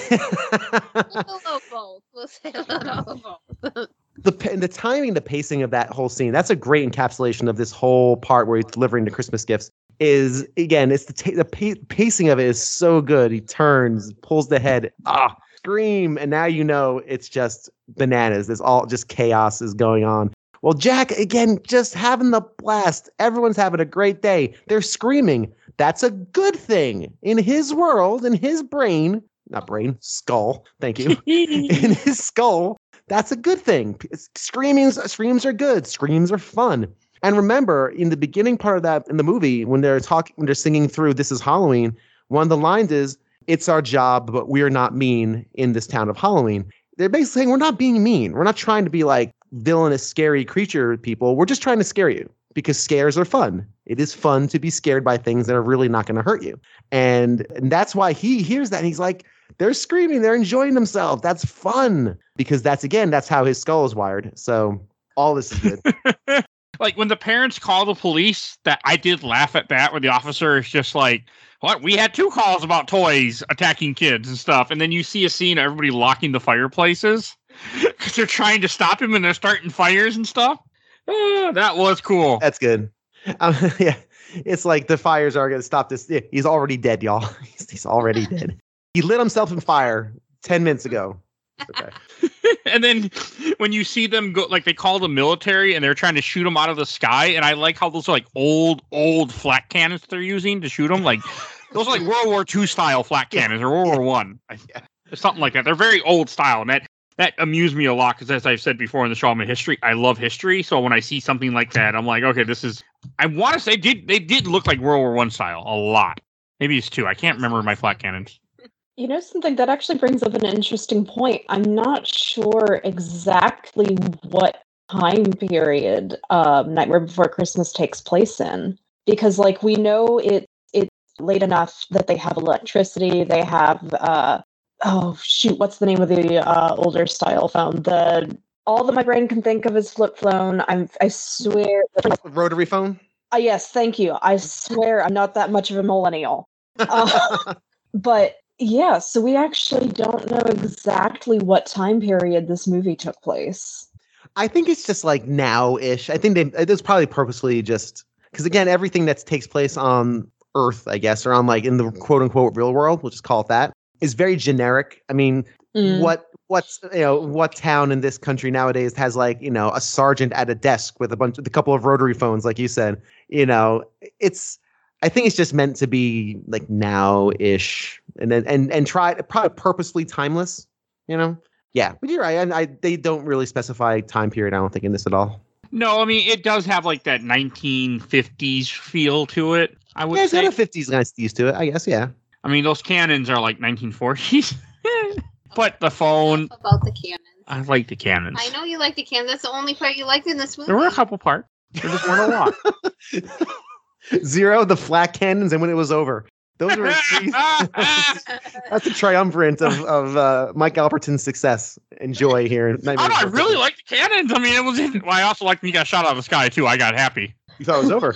a little of both. We'll say a little of both. the the timing, the pacing of that whole scene. That's a great encapsulation of this whole part where he's delivering the Christmas gifts. Is again, it's the ta- the pa- pacing of it is so good. He turns, pulls the head, ah, scream, and now you know it's just bananas. There's all just chaos is going on. Well, Jack again, just having the blast. Everyone's having a great day. They're screaming. That's a good thing in his world, in his brain, not brain, skull. Thank you. in his skull, that's a good thing. Screamings, screams are good. Screams are fun. And remember, in the beginning part of that in the movie, when they're talking, when they're singing through "This Is Halloween," one of the lines is, "It's our job, but we are not mean in this town of Halloween." They're basically saying we're not being mean. We're not trying to be like villainous, scary creature people. We're just trying to scare you because scares are fun. It is fun to be scared by things that are really not going to hurt you. And, and that's why he hears that and he's like, they're screaming, they're enjoying themselves. That's fun because that's again, that's how his skull is wired. So all this is good. like when the parents call the police, that I did laugh at that, where the officer is just like, "What? We had two calls about toys attacking kids and stuff," and then you see a scene of everybody locking the fireplaces because they're trying to stop him and they're starting fires and stuff. Ah, that was cool. that's good. Um, yeah, it's like the fires are going to stop this. He's already dead, y'all. He's, he's already dead. He lit himself in fire 10 minutes ago. Okay. and then when you see them go, like they call the military and they're trying to shoot them out of the sky, and I like how those are like old, old flat cannons they're using to shoot them. Like those are like World War II style flat Yeah. cannons or World War One, something like that. They're very old style, and that that amused me a lot because, as I've said before in the show, history. I love history, so when I see something like that, I'm like, okay, this is. I want to say did they did look like World War One style a lot. Maybe it's two. I can't remember my flat cannons. You know something that actually brings up an interesting point. I'm not sure exactly what time period um, Nightmare Before Christmas takes place in, because like we know it it's late enough that they have electricity. They have uh, oh shoot, what's the name of the uh, older style phone? The all that my brain can think of is flip phone. I'm I swear. Rotary phone. Uh, yes, thank you. I swear I'm not that much of a millennial. Uh, but yeah, so we actually don't know exactly what time period this movie took place. I think it's just like now ish. I think they, it was probably purposely just because, again, everything that takes place on Earth, I guess, or on like in the quote unquote real world, we'll just call it that, is very generic. I mean, Mm. what what's you know what town in this country nowadays has like you know a sergeant at a desk with a bunch of a couple of rotary phones like you said you know it's i think it's just meant to be like now-ish and then and and try probably purposely timeless you know yeah but you're right and I, they don't really specify time period i don't think in this at all No, I mean it does have like that 1950s feel to it. I would yeah it's say. got a 50s nice used to it i guess yeah I mean those cannons are like 1940s. but the phone, about the cannons. I like the cannons. I know you like the cannons. That's the only part you liked in this movie. There were a couple parts. There just weren't a lot. zero the flat cannons and when it was over those three that's a triumvirate of, of uh, mike alberton's success and joy here in Oh, I really like the cannons. I mean, it was. Well, I also liked when he got shot out of the sky too. I got happy. you thought it was over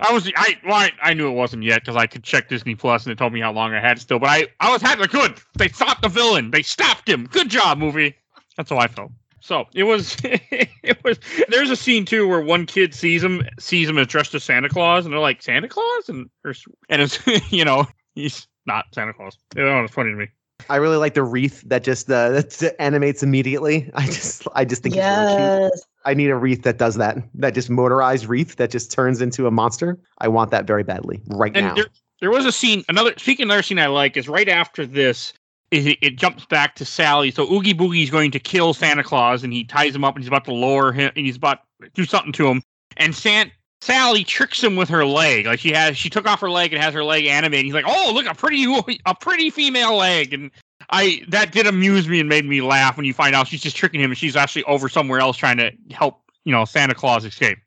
I was. I. Well, I, I knew it wasn't yet because I could check Disney Plus and it told me how long I had still. But I. I was happy. Like, good. They stopped the villain. They stopped him. Good job, movie. That's how I felt. So it was. it was. There's a scene too where one kid sees him, sees him as dressed as Santa Claus, and they're like Santa Claus, and or, and it's you know he's not Santa Claus. You know, it's funny to me. I really like the wreath that just uh, that animates immediately. I just I just think it's really cute. yes. I need a wreath that does that. That just motorized wreath that just turns into a monster. I want that very badly right And now. there, there was a scene. Another speaking of another scene I like is right after this. It, it jumps back to Sally. So Oogie Boogie's going to kill Santa Claus, and he ties him up, and he's about to lower him, and he's about to do something to him. And Sant Sally tricks him with her leg. Like she has, she took off her leg and has her leg animated. He's like, "Oh, look, a pretty, a pretty female leg." And I that did amuse me and made me laugh when you find out she's just tricking him, and she's actually over somewhere else trying to help, you know, Santa Claus escape.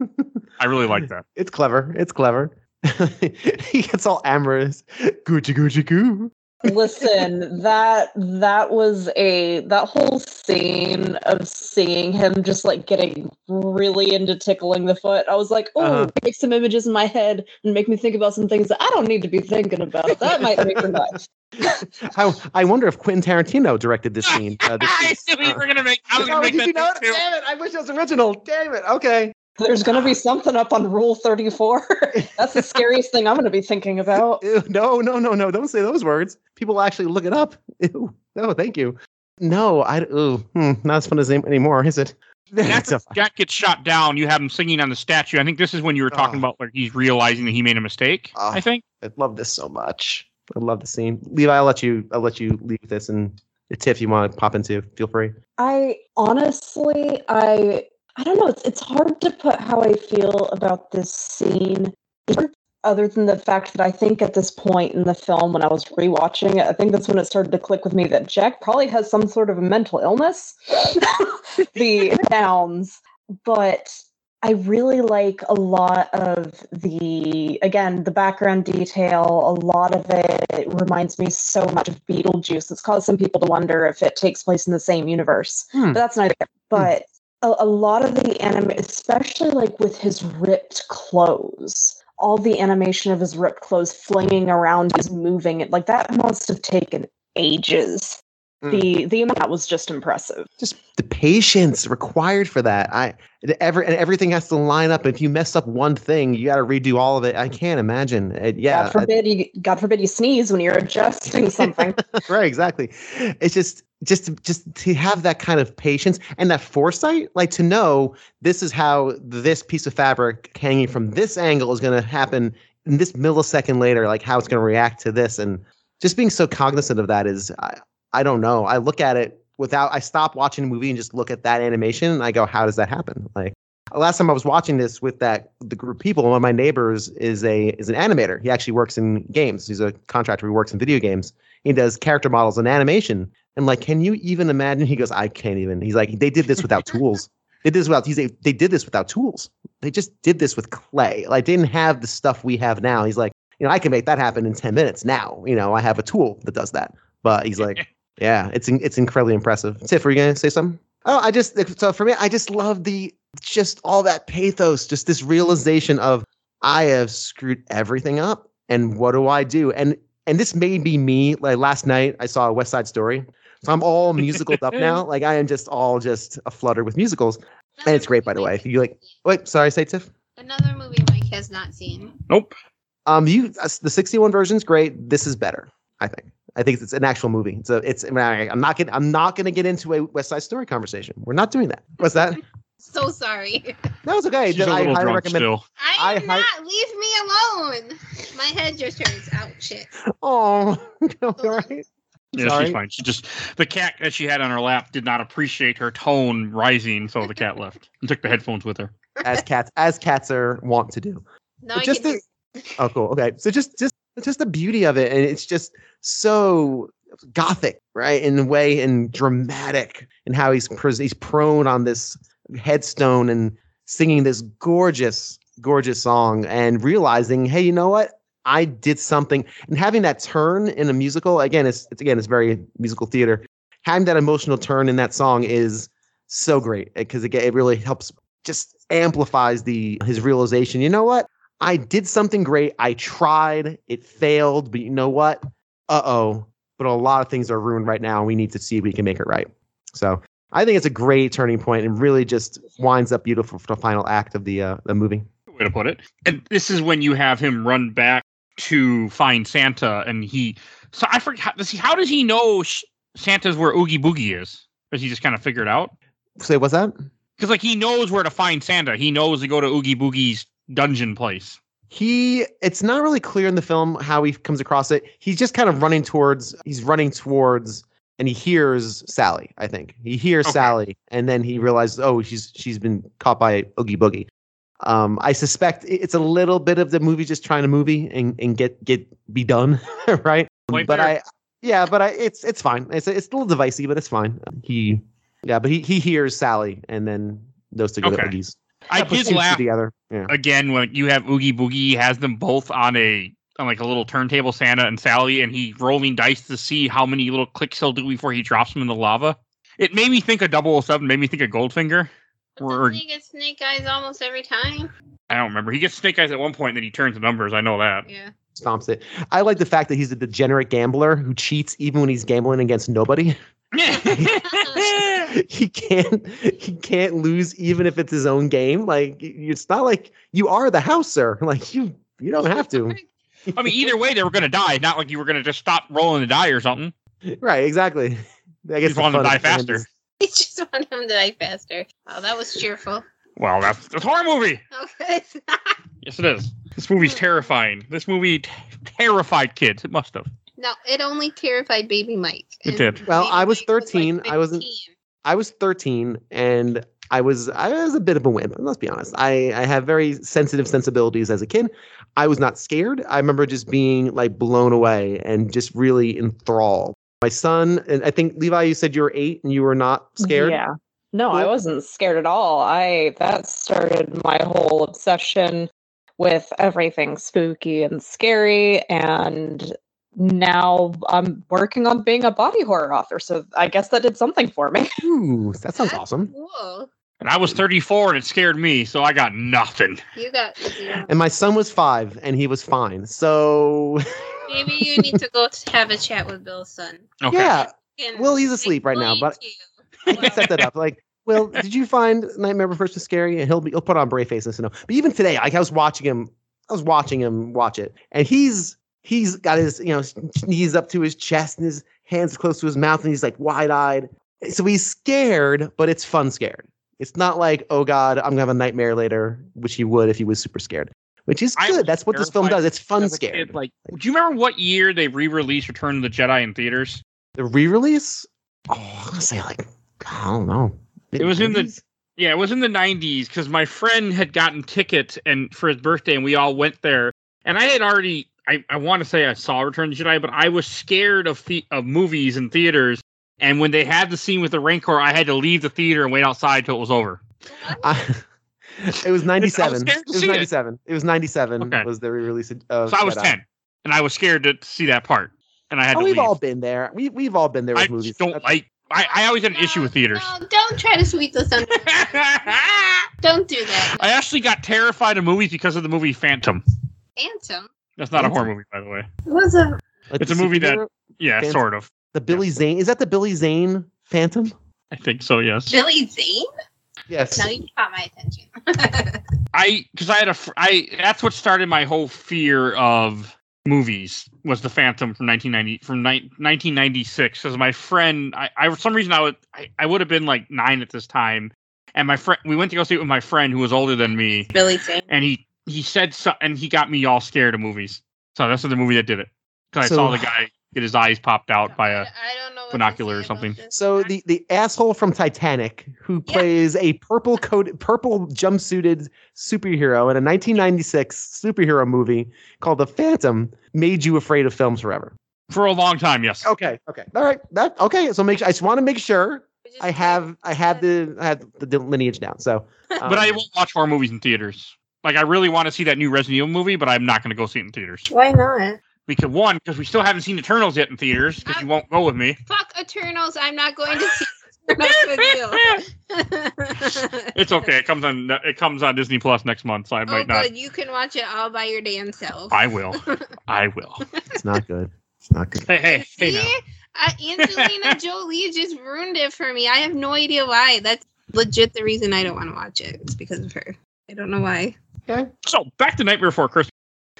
I really like that. it's clever. It's clever. he gets all amorous. Gucci Gucci goo. Listen, that that was a that whole scene of seeing him just like getting really into tickling the foot. I was like, oh, Uh-huh. make some images in my head and make me think about some things that I don't need to be thinking about. That might make me nuts. I, I wonder if Quentin Tarantino directed this scene. Uh, this I scene. knew you were gonna make. I was Oh, gonna make did you know that it? Damn it! I wish it was original. Damn it. Okay. There's gonna be something up on Rule 34. That's the scariest thing I'm gonna be thinking about. Ew, no, no, no, no. Don't say those words. People actually look it up. Ew. No, thank you. No, I. Ooh, hmm, not as fun as any- anymore, is it? After It's a- Jack gets shot down, you have him singing on the statue. I think this is when you were talking Oh. about where he's realizing that he made a mistake. Oh. I think. I love this so much. I love the scene. Levi, I'll let you. I'll let you leave this, and Tiff, you want to pop into? Feel free. I honestly, I I don't know. It's it's hard to put how I feel about this scene, other than the fact that I think at this point in the film, when I was rewatching it, I think that's when it started to click with me that Jack probably has some sort of a mental illness. the downs, but I really like a lot of the again the background detail. A lot of it reminds me so much of Beetlejuice. It's caused some people to wonder if it takes place in the same universe, Hmm. but that's neither. But a, a lot of the anime, especially like with his ripped clothes, all the animation of his ripped clothes flinging around, he's moving it like that must have taken ages. Mm. The the amount was just impressive. Just the patience required for that. I every and everything has to line up. If you mess up one thing, you got to redo all of it. I can't imagine. It, yeah, God forbid you God forbid you sneeze when you're adjusting something. right exactly it's just just to, just to have that kind of patience and that foresight like to know this is how this piece of fabric hanging from this angle is going to happen in this millisecond later like how it's going to react to this and just being so cognizant of that is I, I don't know i look at it without i stop watching a movie and just look at that animation and i go how does that happen like last time I was watching this with that the group of people, one of my neighbors is a is an animator. He actually works in games. He's a contractor who works in video games. He does character models and animation. And like, can you even imagine? He goes, I can't even. He's like, they did this without tools. They did this without. He's like, they did this without tools. They just did this with clay. Like, they didn't have the stuff we have now. He's like, you know, I can make that happen in ten minutes now. You know, I have a tool that does that. But he's like, yeah, it's it's incredibly impressive. Tiff, were you gonna say something? Oh, I just so for me, I just love the just all that pathos, just this realization of I have screwed everything up, and what do I do? And and this may be me. Like last night, I saw a West Side Story, so I'm all musicaled up now. Like I am just all just a flutter with musicals, and it's great, by the way. If you like, wait, sorry, say Tiff. Another movie Mike has not seen. Nope. Um, you uh, the 61 version's great. This is better, I think. I think it's an actual movie. It's a, it's. I'm not getting. I'm not going to get into a West Side Story conversation. We're not doing that. What's that? So sorry. That was okay. She's a I little highly drunk recommend. still. I I am hi- not. Leave me alone. My head just hurts. Out shit. Oh, all right. Yeah, Sorry. she's fine. She just the cat that she had on her lap did not appreciate her tone rising, so the cat left and took the headphones with her. As cats, as cats are wont to do. No, But I just can the, oh, cool. Okay, so just just just the beauty of it, and it's just so gothic, right? In a way, and dramatic, and how he's pres- he's prone on this headstone and singing this gorgeous, gorgeous song, and realizing, hey, you know what? I did something, and having that turn in a musical again, it's, it's again, it's very musical theater. Having that emotional turn in that song is so great because again, it really helps, just amplifies the his realization. You know what? I did something great. I tried. It failed, but you know what? Uh oh. But a lot of things are ruined right now. and We need to see if we can make it right. So I think it's a great turning point and really just winds up beautiful for the final act of the uh, the movie. Way to put it. And this is when you have him run back to find Santa, and he. So I forget. Does he? How does he know sh- Santa's where Oogie Boogie is? Does he just kind of figure it out? Say what's that? Because like he knows where to find Santa. He knows to go to Oogie Boogie's dungeon place. He it's not really clear in the film how he comes across it. He's just kind of running towards he's running towards and he hears Sally, I think. He hears Okay. Sally and then he realizes, oh, she's she's been caught by Oogie Boogie. Um, I suspect it's a little bit of the movie just trying to movie and, and get get be done, right? Point but there. I yeah, but I it's it's fine. It's it's a little divisive, but it's fine. He yeah, but he he hears Sally and then those two go Okay. Oogie's. I did laugh together. Yeah. again when you have Oogie Boogie has them both on a on like a little turntable, Santa and Sally, and he rolling dice to see how many little clicks he'll do before he drops them in the lava. It made me think of 007, made me think of Goldfinger. But Or- he gets snake eyes almost every time? I don't remember. He gets snake eyes at one point, then he turns the numbers. I know that. Yeah. Stomps it. I like the fact that he's a degenerate gambler who cheats even when he's gambling against nobody. he can't he can't lose even if it's his own game. Like it's not like you are the house, sir. Like you you don't have to. I mean, either way, they were going to die. Not like you were going to just stop rolling the die or something. Right, exactly. I guess Just the wanted to die of the game faster. Is- He just wanted him to die faster. Oh, that was cheerful. Well, that's, that's a horror movie. Oh, okay. Yes, it is. This movie's terrifying. This movie t- terrified kids. It must have. no, it only terrified baby Mike. It did. Well, baby I was Mike 13. like I wasn't- I was 13 and I was I was a bit of a wimp. Let's be honest. I I have very sensitive sensibilities as a kid. I was not scared. I remember just being like blown away and just really enthralled. My son and I think Levi, you said you were eight and you were not scared. Yeah. No, I wasn't scared at all. I that started my whole obsession with everything spooky and scary and now I'm working on being a body horror author. So I guess that did something for me. Ooh, that sounds awesome. Cool. And I was 34 and it scared me, so I got nothing. You got zero. And my son was five and he was fine. So Maybe you need to go t- have a chat with Bill's son. Okay. yeah, And Well, he's asleep right now, but- you I can set that up. Like, well, did you find Nightmare Before Christmas scary? And he'll be he'll put on brave face and say no. But even today, like I was watching him, I was watching him watch it, and he's he's got his you know knees up to his chest and his hands close to his mouth, and he's like wide eyed. So he's scared, but it's fun scared. It's not like oh god, I'm gonna have a nightmare later, which he would if he was super scared. Which is good. That's what this film does. It's fun a kid, scared. like, do you remember what year they re-released Return of the Jedi in theaters? The re-release. Oh, I'm gonna say like I don't know. It was in the- Yeah, it was in the 90s because my friend had gotten tickets and for his birthday, and we all went there. And I had already, I, I want to say I saw Return of the Jedi, but I was scared of the, of movies and theaters. And when they had the scene with the Rancor, I had to leave the theater and wait outside till it was over. I, it was 97. scared It to was see it. 97. It, was 97 Okay. was the re-release of of So I was Jedi. 10, and I was scared to see that part, and I had Oh, to we've leave. all been there. We we've all been there with I movies. just don't That's- like. I, I always had an issue with theaters. No, don't try to sweep this under. I Don't do that. I actually got terrified of movies because of the movie Phantom. Phantom That's not a horror movie, by the way. was a like It's a movie that- Yeah, Phantom? sort of. The Billy Zane. Is that the Billy Zane Phantom? I think so. Yes. Billy Zane. Yes. Now you caught my attention. I because I had a fr- I that's what started my whole fear of movies was the Phantom from 1990 from ni- 1996 because my friend I, I for some reason I would I, I would have been like nine at this time and my friend we went to go see it with my friend who was older than me Billy Zane. and he he said so and he got me all scared of movies so that's the movie that did it because So- I saw the guy get his eyes popped out by a I don't know. binocular or something. So the the asshole from Titanic who Yeah. plays a purple coat purple jumpsuited superhero in a 1996 superhero movie called The Phantom made you afraid of films forever. for a long time yes Okay. Okay. All right. That okay. So make sure, I just want to make sure I have I have the I have the lineage down. So but I um, won't watch horror movies in theaters like I really want to see that new Resident Evil movie but I'm not going to go see it in theaters. Why not? Because one, because we still haven't seen Eternals yet in theaters, because you won't go with me. Fuck Eternals. I'm not going to see Eternals with you. It's okay. It comes on. It comes on Disney Plus next month, so I Oh, might not. good. You can watch it all by your damn self. I will. I will. it's not good. It's not good. Hey, hey, hey! See? Now. Uh, Angelina Jolie just ruined it for me. I have no idea why. That's legit the reason I don't want to watch it. It's because of her. I don't know why. Okay. So back to Nightmare Before Christmas.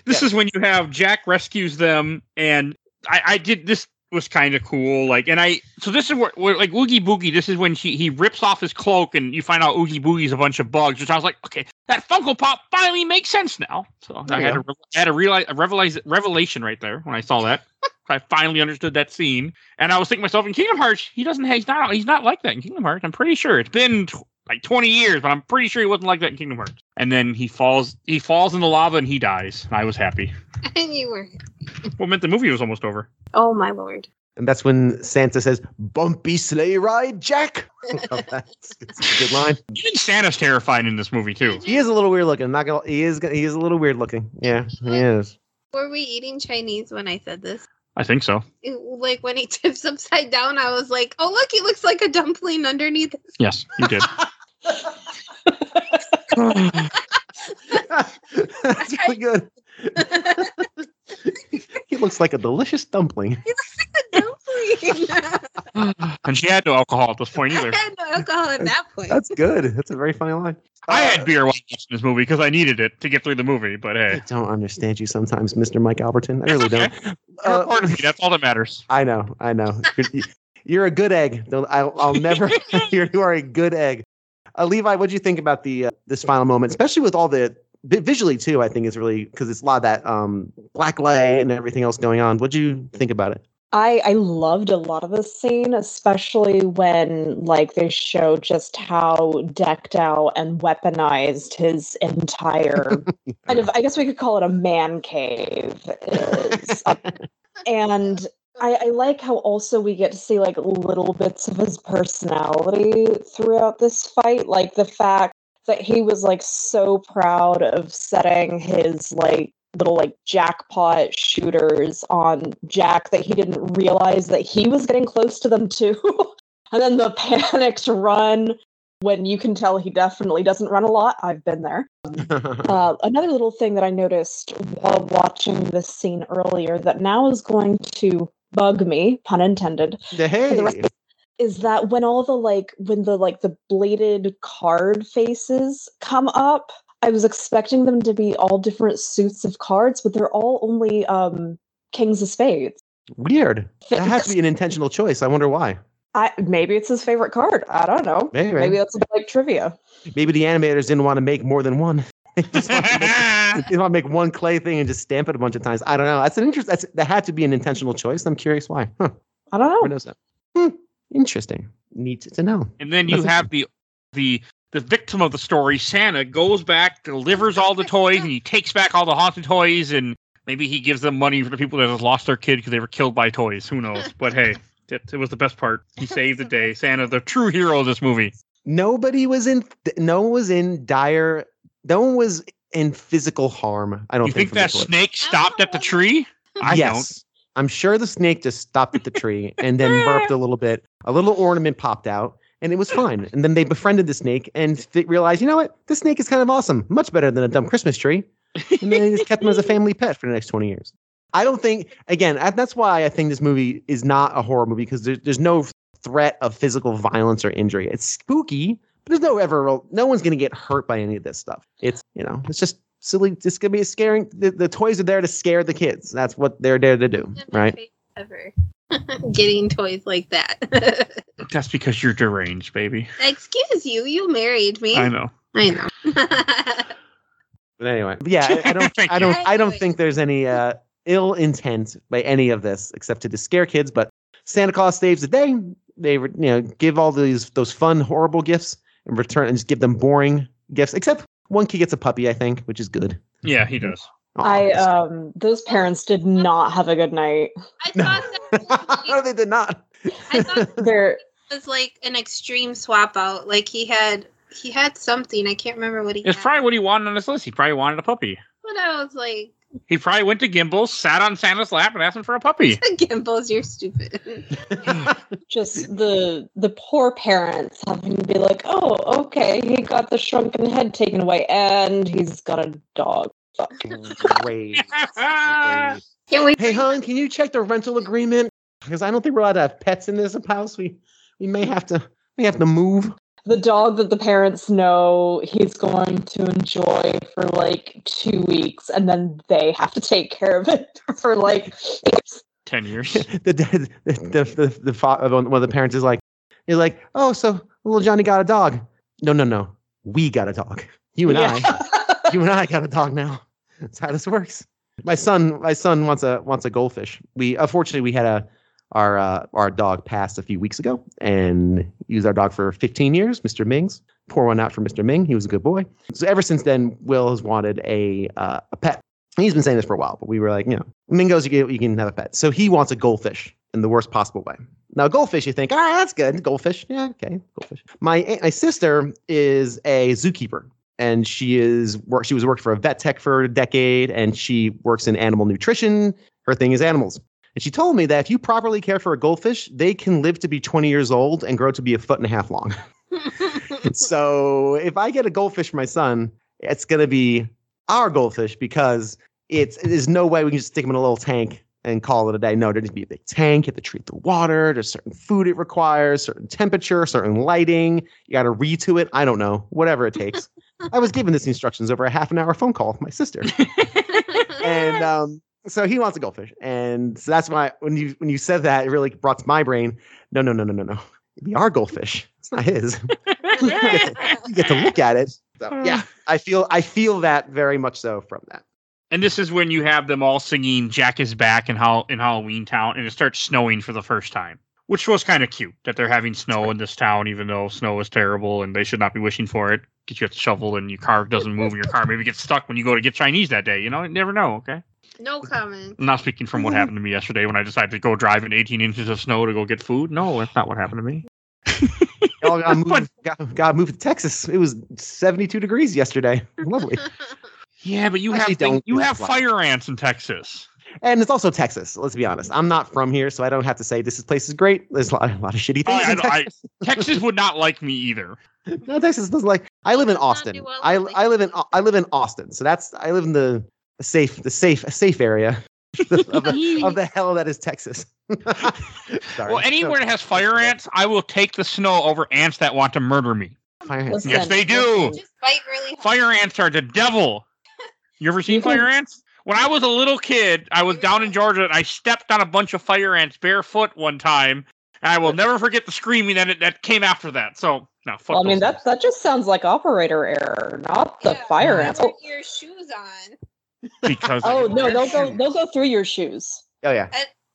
This is when you have Jack rescues them, and I, I did this was kind of cool. Like, and I so this is where, where like Oogie Boogie. This is when she he rips off his cloak, and you find out Oogie Boogie's a bunch of bugs. Which I was like, okay, that Funko Pop finally makes sense now. So There I had a, I had a realize a revelize, revelation right there when I saw that. I finally understood that scene, and I was thinking to myself, in Kingdom Hearts, he doesn't. He's not. He's not like that in Kingdom Hearts. I'm pretty sure it's been like 20 years, but I'm pretty sure he wasn't like that in Kingdom Hearts. And then he falls. He falls in the lava and he dies. And I was happy. And you were. Well, it meant the movie was almost over. Oh my lord. And that's when Santa says, "Bumpy sleigh ride, Jack." Oh, that's, that's a good line. Even Santa's terrified in this movie too. He is a little weird looking. I'm not gonna. He is. He is a little weird looking. Yeah, he is. Were we eating Chinese when I said this? I think so. It- like when he tips upside down, I was like, "Oh look, he looks like a dumpling underneath." Yes, you did. That's really good. he looks like a delicious dumpling. dumpling. and she had no alcohol at this point I either. had no alcohol at that point. That's good. That's a very funny line. I had beer while watching this movie because I needed it to get through the movie. But I hey, don't understand you sometimes, Mr. Mike Alberton. I really don't. Uh, part of me. That's all that matters. I know, I know. You're, you're a good egg. I'll, I'll never. You're, you are a good egg. Uh, Levi, what do you think about the uh, this final moment, especially with all the visually too? I think it's really because it's a lot of that um, black light and everything else going on. What do you think about it? I I loved a lot of the scene, especially when like they show just how decked out and weaponized his entire kind of I guess we could call it a man cave is. and I, I like how also we get to see like little bits of his personality throughout this fight, like the fact that he was like so proud of setting his like little like jackpot shooters on Jack that he didn't realize that he was getting close to them too. and then the panicked run when you can tell he definitely doesn't run a lot. I've been there. Uh, another little thing that I noticed while watching this scene earlier that now is going to bug me, pun intended, hey, the rest is that when all the like when the like the bladed card faces come up, I was expecting them to be all different suits of cards, but they're all only um kings of spades. weird. That has to be an intentional choice. I wonder why. I maybe it's his favorite card. I don't know. Maybe. Maybe that's like trivia. Maybe the animators didn't want to make more than one. They just want to make, they want make one clay thing and just stamp it a bunch of times. I don't know. That's an interest. That's that had to be an intentional choice. I'm curious why. Huh. I don't Who know. knows that? Hmm. Interesting. Neat to know. And then you That's have the the the victim of the story, Santa, goes back, delivers all the toys, and he takes back all the haunted toys, and maybe he gives them money for the people that have lost their kid because they were killed by toys. Who knows? But hey, it, it was the best part. He saved the day. Santa, the true hero of this movie. Nobody was in. No one was in dire. No one was in physical harm. I don't You think. think from the that snake stopped at the oh. tree? I yes. I'm sure the snake just stopped at the tree and then burped a little bit. A little ornament popped out, and it was fine. And then they befriended the snake and fi- realized, you know what? This snake is kind of awesome. Much better than a dumb Christmas tree. And then they just kept him as a family pet for the next 20 years. I don't think, again, that's why I think this movie is not a horror movie because there, there's no threat of physical violence or injury. It's spooky, but there's no ever, real- no one's going to get hurt by any of this stuff. It's, you know, it's just silly. It's going to be a scaring. The, the toys are there to scare the kids. That's what they're there to do, In right? Ever getting toys like that. That's because you're deranged, baby. Excuse you, you married me. I know. I know. But anyway, yeah, I, I don't, I don't, I don't think there's any uh, ill intent by any of this except to just scare kids. But Santa Claus saves the day. They, re- you know, give all these those fun, horrible gifts in return, and just give them boring gifts. Except one kid gets a puppy, I think, which is good. Yeah, he does. Aw, I um those parents did not have a good night. I no. thought that no, they did not. I thought They're was like an extreme swap out. Like he had he had something. I can't remember what he It's had. probably what he wanted on his list. He probably wanted a puppy. But I was like, He probably went to Gimbal, sat on Santa's lap, and asked him for a puppy. Gimbels, you're stupid. just the the poor parents having to be like, oh, okay, he got the shrunken head taken away, and he's got a dog. Fuck. Great. Great. Hey, hon, can you check the rental agreement? Because I don't think we're allowed to have pets in this house. We we may have to we have to move. The dog that the parents know he's going to enjoy for like two weeks, and then they have to take care of it for like Ten years. the the the the, the, fa- uh, one of the parents is like you're like, oh, so little Johnny got a dog. No, no, no, we got a dog. You and I, you and I got a dog now. That's how this works. My son, my son wants a wants a goldfish. We unfortunately we had a our uh, our dog passed a few weeks ago, and used our dog for 15 years, Mr. Mings. Pour one out for Mr. Ming. He was a good boy. So ever since then, Will has wanted a uh, a pet. He's been saying this for a while, but we were like, you know, Mingos, you can, you can have a pet. So he wants a goldfish in the worst possible way. Now, goldfish, you think, ah, that's good. Goldfish, yeah, okay, goldfish. My my sister is a zookeeper, and she is work. She was worked for a vet tech for a decade, and she works in animal nutrition. Her thing is animals. And she told me that if you properly care for a goldfish, they can live to be 20 years old and grow to be a foot and a half long. so if I get a goldfish for my son, it's going to be our goldfish because it's there's no way we can just stick them in a little tank and call it a day. No, there needs to be a big tank. You have to treat the water. There's certain food it requires, certain temperature, certain lighting. You got to read to it. I don't know, whatever it takes. I was given this instructions over a half an hour phone call with my sister, and um, so he wants a goldfish, and so that's why when you when you said that, it really brought to my brain. No, no, no, no, no, no. It'd be our goldfish. It's not his. you, get to, you get to look at it. So hmm. yeah, I feel I feel that very much so from that. And this is when you have them all singing "Jack is back" in Hall- in Halloween Town, and it starts snowing for the first time, which was kind of cute that they're having snow in this town, even though snow is terrible and they should not be wishing for it. Because you have to shovel and your car doesn't move, and your car maybe gets stuck when you go to get Chinese that day. You know, you never know. Okay, no comment. I'm not speaking from what happened to me yesterday when I decided to go drive in 18 inches of snow to go get food. No, that's not what happened to me. Y'all gotta move, got, gotta move to Texas. It was 72 degrees yesterday. Lovely. Yeah, but you Actually, have thing- don't you have that. fire ants in Texas. And it's also Texas. Let's be honest. I'm not from here, so I don't have to say this place is great. There's a lot, a lot of shitty things I in I- Texas. Texas would not like me either. no, Texas doesn't like. I live in Austin. well I I live in I live in Austin. So that's I live in the safe the safe safe area of the of the hell that is Texas. Sorry. Well, anywhere that has fire ants, I will take the snow over ants that want to murder me. Fire ants. Listen, Yes, they do. Just bite really hard. Fire ants are the devil. You ever seen fire ants? When I was a little kid, I was down in Georgia and I stepped on a bunch of fire ants barefoot one time. And I will never forget the screaming that it, that came after that. So, no, fuck Well, I mean, those that that just sounds like operator error, not the Yeah, fire ants. weren't Oh, your shoes on? Things. because oh no, they're they'll go they'll go through your shoes. Oh yeah.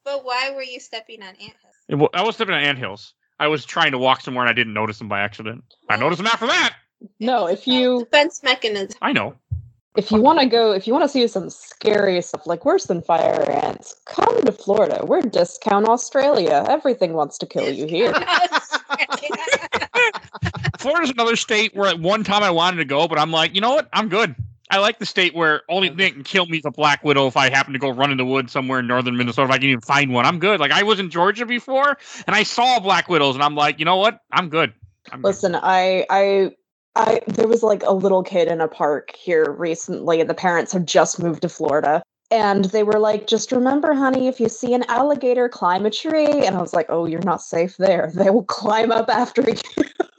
But why were you stepping on ant hills? I was stepping on anthills. I was trying to walk somewhere and I didn't notice them by accident. I oh. noticed them after that. No, if you defense mechanism. I know. if you want to go if you want to see some scary stuff like worse than fire ants, come to Florida. We're discount Australia. Everything wants to kill you here. Florida's another state where at one time I wanted to go, but I'm like, you know what? I'm good. I like the state where only thing that can kill me is a black widow if I happen to go run in the woods somewhere in northern Minnesota. If I can even find one, I'm good. Like I was in Georgia before and I saw black widows, and I'm like, you know what? I'm good. I'm good. Listen, I I I there was like a little kid in a park here recently, and the parents have just moved to Florida. And they were like, just remember, honey, if you see an alligator, climb a tree. And I was like, oh, you're not safe there. They will climb up after you.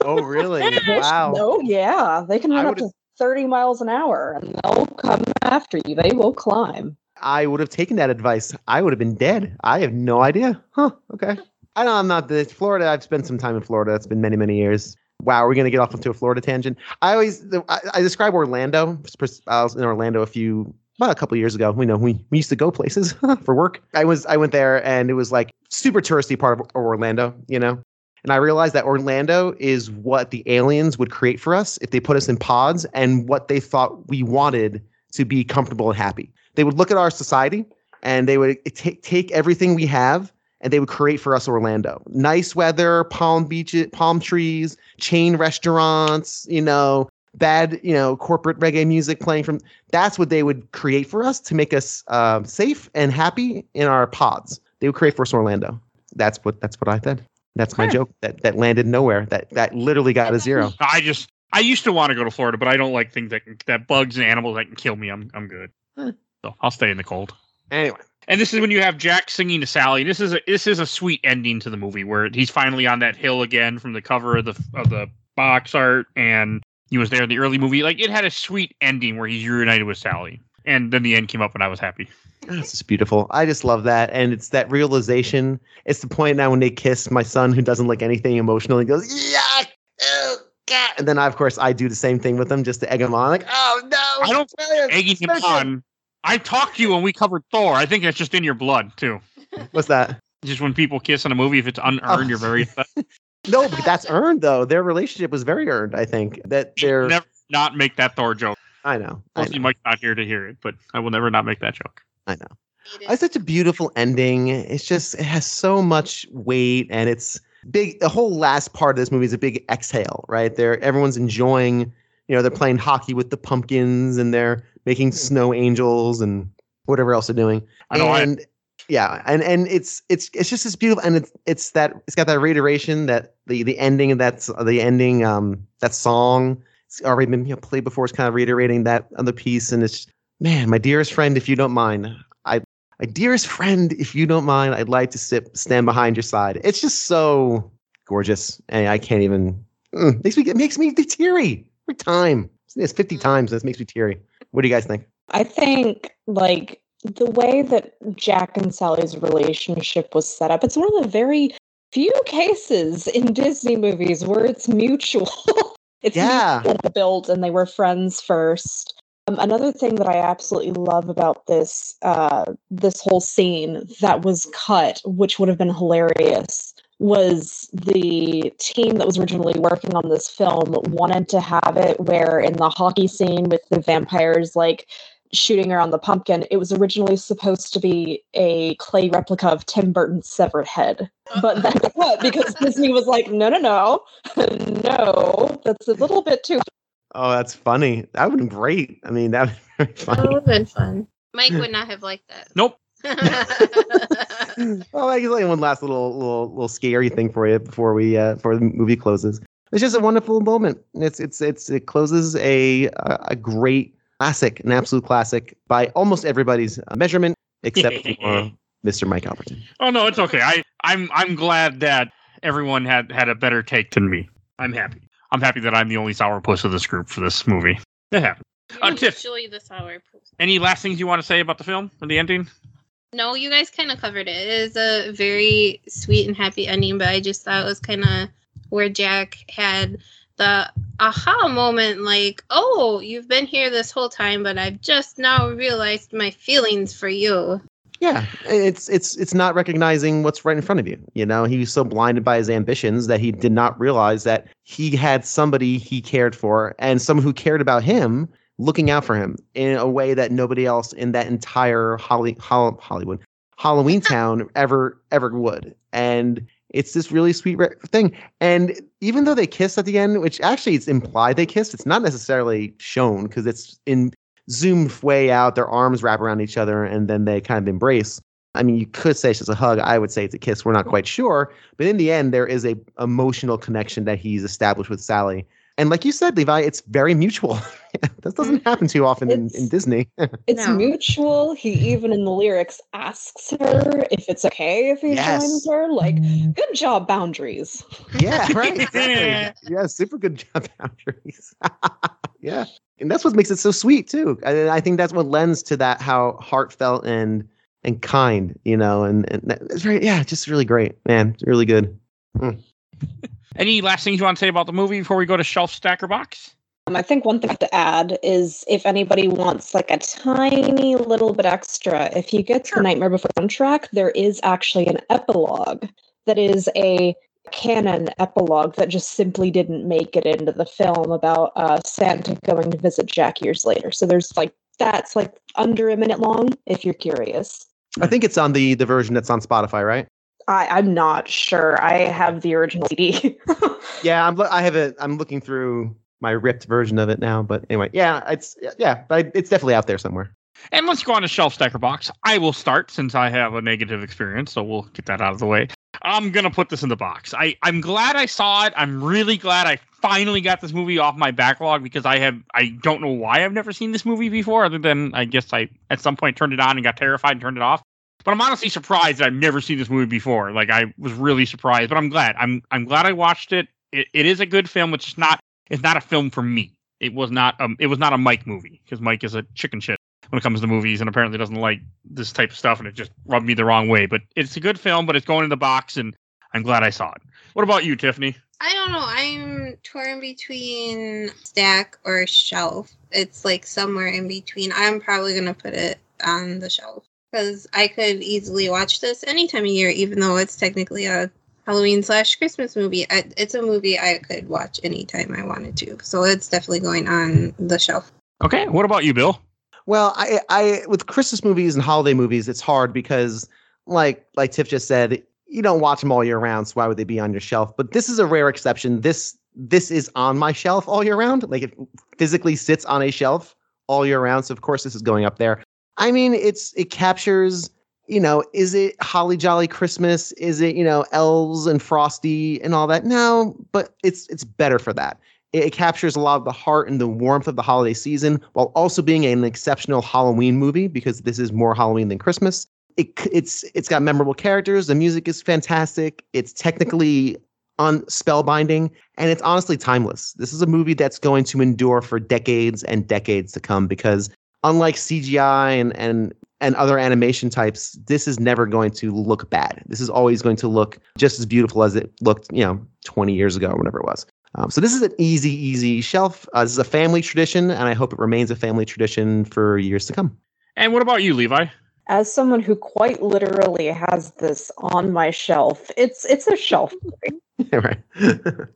Oh really? wow. No, yeah. They can run up to 30 miles an hour and they'll come after you. They will climb. I would have taken that advice. I would have been dead. I have no idea. Huh. Okay. I know I'm not the Florida. I've spent some time in Florida. It's been many, many years. Wow, we're gonna get off into a Florida tangent. I always I, I describe Orlando. I was in Orlando a few about a couple years ago. We know we, we used to go places for work. I was I went there and it was like super touristy part of Orlando, you know. And I realized that Orlando is what the aliens would create for us if they put us in pods and what they thought we wanted to be comfortable and happy. They would look at our society and they would take take everything we have and they would create for us Orlando. Nice weather, palm beaches, palm trees, chain restaurants, you know, bad, you know, corporate reggae music playing from that's what they would create for us to make us um, safe and happy in our pods. They would create for us Orlando. That's what that's what I said. That's my joke that that landed nowhere. That that literally got a zero. I just I used to want to go to Florida, but I don't like things that can, that bugs and animals that can kill me. I'm I'm good. Huh. So I'll stay in the cold. Anyway, And this is when you have Jack singing to Sally. This is a this is a sweet ending to the movie where he's finally on that hill again from the cover of the of the box art, and he was there in the early movie. Like it had a sweet ending where he's reunited with Sally, and then the end came up, and I was happy. Ah, it's just beautiful. I just love that. And it's that realization. It's the point now when they kiss my son who doesn't like anything emotional. He goes, yuck, oh, God. And then, I, of course, I do the same thing with him just to egg him on. Like, oh, no. I don't Egging him special." on. I talked to you when we covered Thor. I think that's just in your blood too. What's that? Just when people kiss in a movie, if it's unearned, Oh. you're very No, but that's earned, though. Their relationship was very earned, I think. That they're. never not make that Thor joke. I know. I Mostly know. Mike's not here to hear it, but I will never not make that joke. I know. It's such a beautiful ending. It's just it has so much weight and it's big the whole last part of this movie is a big exhale, right? There everyone's enjoying, you know, they're playing hockey with the pumpkins and they're making snow angels and whatever else they're doing. I know, I- and yeah, and and it's it's it's just this beautiful and it's it's that it's got that reiteration that the the ending of that the ending um that song it's already been you know, played before. It's kind of reiterating that other piece and it's man, my dearest friend, if you don't mind, I my dearest friend, if you don't mind, I'd like to sit stand behind your side. It's just so gorgeous, and I can't even mm, makes me it makes me teary every time. It's 50 times. This makes me teary. What do you guys think? I think like the way that Jack and Sally's relationship was set up, it's one of the very few cases in Disney movies where it's mutual. it's Yeah. built and they were friends first. Um, another thing that I absolutely love about this uh, this whole scene that was cut, which would have been hilarious, was the team that was originally working on this film wanted to have it where in the hockey scene with the vampires like shooting around the pumpkin, it was originally supposed to be a clay replica of Tim Burton's severed head. But then what? Because Disney was like, no, no, no, no, that's a little bit too. Oh, that's funny. That would have been great. I mean, that would be That funny. would have been fun. Mike would not have liked that. Nope. well, I guess like one last little little little scary thing for you before we uh before the movie closes. It's just a wonderful moment. It's it's it's it closes a a, a great classic, an absolute classic by almost everybody's uh, measurement except for Mr. Mike Alberton. Oh no, it's okay. I I'm I'm glad that everyone had had a better take than me. I'm happy. I'm happy that I'm the only sourpuss of this group for this movie. It happened. Uh, Tiff. The sour person. Any last things you want to say about the film or the ending? No, you guys kind of covered it. It is a very sweet and happy ending, but I just thought it was kind of where Jack had the aha moment like, oh, you've been here this whole time, but I've just now realized my feelings for you. Yeah, it's it's it's not recognizing what's right in front of you. You know, he was so blinded by his ambitions that he did not realize that he had somebody he cared for and someone who cared about him looking out for him in a way that nobody else in that entire Holly, Hol- Hollywood Halloween town ever ever would. And it's this really sweet re- thing. And even though they kiss at the end, which actually it's implied they kissed, it's not necessarily shown because it's in zoomed way out, their arms wrap around each other, and then they kind of embrace. I mean, you could say it's just a hug. I would say it's a kiss. We're not quite sure, but in the end, there is a emotional connection that he's established with Sally. And like you said, Levi, it's very mutual. that doesn't mm. happen too often in, in Disney. It's No. mutual. He even in the lyrics asks her if it's okay if he Yes. joins her. Like, mm. good job, boundaries. yeah, right. Exactly. yeah, super good job boundaries. yeah, and that's what makes it so sweet too. And I think that's what lends to that how heartfelt and and kind, you know, and, and that- it's very yeah, just really great, man. It's really good. Mm. Any last things you want to say about the movie before we go to shelf stacker box? Um, I think one thing I have to add is if anybody wants like a tiny little bit extra, if you get to Sure. the Nightmare Before soundtrack, there is actually an epilogue that is a canon epilogue that just simply didn't make it into the film about uh, Santa going to visit Jack years later. So there's like that's like under a minute long if you're curious. I think it's on the the version that's on Spotify, right? I, I'm not sure. I have the original CD. Yeah, I'm. I have it. I'm looking through my ripped version of it now, but anyway, yeah, it's yeah, but it's definitely out there somewhere. And let's go on to shelf stacker box. I will start since I have a negative experience, so we'll get that out of the way. I'm gonna put this in the box. I I'm glad I saw it. I'm really glad I finally got this movie off my backlog because I have I don't know why I've never seen this movie before, other than I guess I at some point turned it on and got terrified and turned it off. But I'm honestly surprised that I've never seen this movie before. Like I was really surprised, but I'm glad. I'm I'm glad I watched it. It, it is a good film. It's just not it's not a film for me. It was not um it was not a Mike movie because Mike is a chicken shit when it comes to movies and apparently doesn't like this type of stuff and it just rubbed me the wrong way. But it's a good film, but it's going in the box and I'm glad I saw it. What about you, Tiffany? I don't know. I'm torn between stack or shelf. It's like somewhere in between. I'm probably gonna put it on the shelf because I could easily watch this any time of year, even though it's technically a Halloween slash Christmas movie. I, it's a movie I could watch anytime I wanted to. So it's definitely going on the shelf. Okay, what about you, Bill? Well, I, I with Christmas movies and holiday movies, it's hard because, like, like Tiff just said, you don't watch them all year round. So why would they be on your shelf? But this is a rare exception. This this is on my shelf all year round. Like it physically sits on a shelf all year round. So of course this is going up there. I mean, it's it captures. You know, is it Holly Jolly Christmas? Is it you know elves and Frosty and all that? No, but it's it's better for that. It, it captures a lot of the heart and the warmth of the holiday season, while also being an exceptional Halloween movie because this is more Halloween than Christmas. It, it's it's got memorable characters. The music is fantastic. It's technically on spellbinding and it's honestly timeless. This is a movie that's going to endure for decades and decades to come because unlike CGI and and and other animation types, this is never going to look bad. This is always going to look just as beautiful as it looked, you know, 20 years ago or whatever it was. Um, so this is an easy, easy shelf. Uh, this is a family tradition, and I hope it remains a family tradition for years to come. And what about you, Levi? As someone who quite literally has this on my shelf, it's it's a shelf movie. right.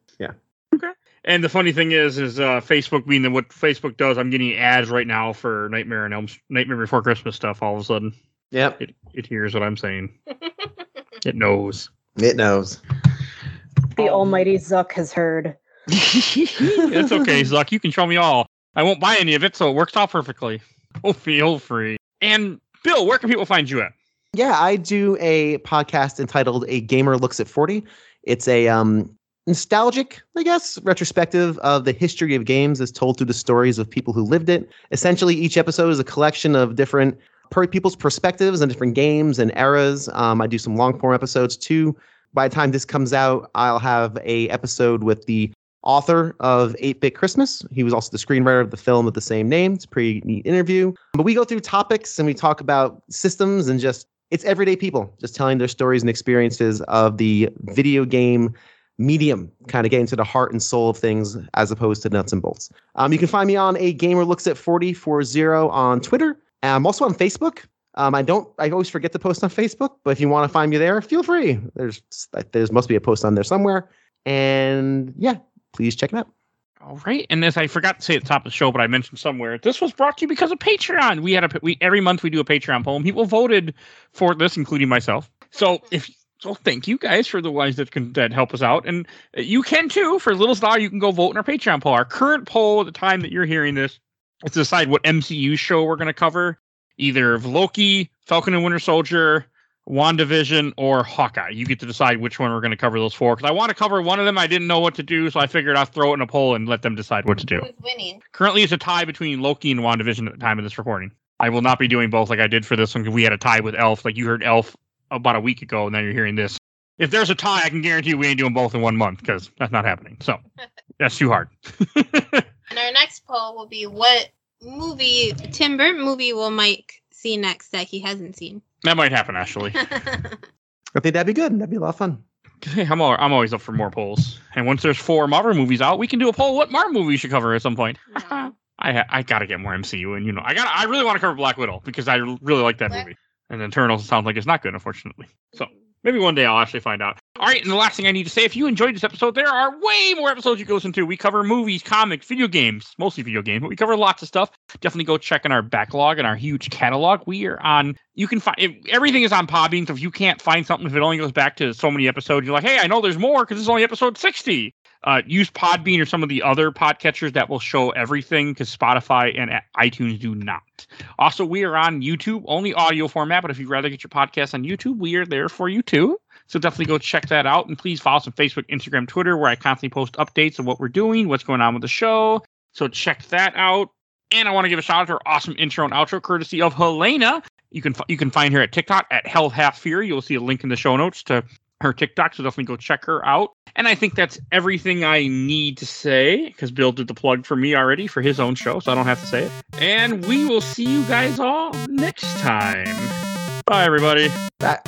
And the funny thing is, is uh, Facebook being the, what Facebook does. I'm getting ads right now for Nightmare and Elm, Nightmare Before Christmas stuff. All of a sudden, yep. it it hears what I'm saying. It knows. It knows. The Um, almighty Zuck has heard. it's okay, Zuck. You can show me all. I won't buy any of it, so it works out perfectly. Oh, feel free. And Bill, where can people find you at? Yeah, I do a podcast entitled "A Gamer Looks at 40." It's a um, nostalgic, I guess, retrospective of the history of games as told through the stories of people who lived it. Essentially, each episode is a collection of different per- people's perspectives on different games and eras. Um, I do some long form episodes too. By the time this comes out, I'll have a episode with the author of 8-Bit Christmas. He was also the screenwriter of the film of the same name. It's a pretty neat interview. But we go through topics and we talk about systems and just it's everyday people just telling their stories and experiences of the video game medium, kind of getting to the heart and soul of things as opposed to nuts and bolts. Um, you can find me on a gamer looks at 4040 on Twitter. I'm also on Facebook. Um, I don't. I always forget to post on Facebook, but if you want to find me there, feel free. There's there's must be a post on there somewhere, and yeah, please check it out. All right, and as I forgot to say at the top of the show, but I mentioned somewhere, this was brought to you because of Patreon. We had a we every month we do a Patreon poll. People voted for this, including myself. So if so, thank you guys for the ones that can that help us out, and you can too. For a little star, you can go vote in our Patreon poll. Our current poll at the time that you're hearing this is to decide what MCU show we're going to cover, either of Loki, Falcon and Winter Soldier, WandaVision, or Hawkeye. You get to decide which one we're going to cover those four. Because I want to cover one of them. I didn't know what to do, so I figured I'd throw it in a poll and let them decide what to do. Who's winning? Currently, it's a tie between Loki and WandaVision at the time of this recording. I will not be doing both like I did for this one because we had a tie with Elf. Like you heard Elf about a week ago, and then you're hearing this. If there's a tie, I can guarantee we ain't doing both in one month because that's not happening. So that's too hard. And our next poll will be what movie, Tim Burton movie, will Mike see next that he hasn't seen? that might happen, actually. I think that'd be good. That'd be a lot of fun. Hey, I'm, al- I'm always up for more polls. And once there's four Marvel movies out, we can do a poll what Marvel movie we should cover at some point. No. I I gotta get more MCU, and you know I got I really want to cover Black Widow because I really like that Black- movie. And Eternals sounds like it's not good, unfortunately. So maybe one day I'll actually find out. All right, and the last thing I need to say: if you enjoyed this episode, there are way more episodes you can listen to. We cover movies, comics, video games, mostly video games, but we cover lots of stuff. Definitely go check in our backlog and our huge catalog. We are on. You can find everything is on Podbean. So if you can't find something, if it only goes back to so many episodes, you're like, hey, I know there's more because is only episode sixty uh, use Podbean or some of the other podcatchers that will show everything because Spotify and iTunes do not. Also, we are on YouTube, only audio format, but if you'd rather get your podcast on YouTube, we are there for you too. So definitely go check that out. And please follow us on Facebook, Instagram, Twitter, where I constantly post updates of what we're doing, what's going on with the show. So check that out. And I want to give a shout out to our awesome intro and outro, courtesy of Helena. You can you can find her at TikTok at Hell Half Fear. You'll see a link in the show notes to her TikTok, so definitely go check her out. And I think that's everything I need to say because Bill did the plug for me already for his own show, so I don't have to say it. And we will see you guys all next time. Bye, everybody. That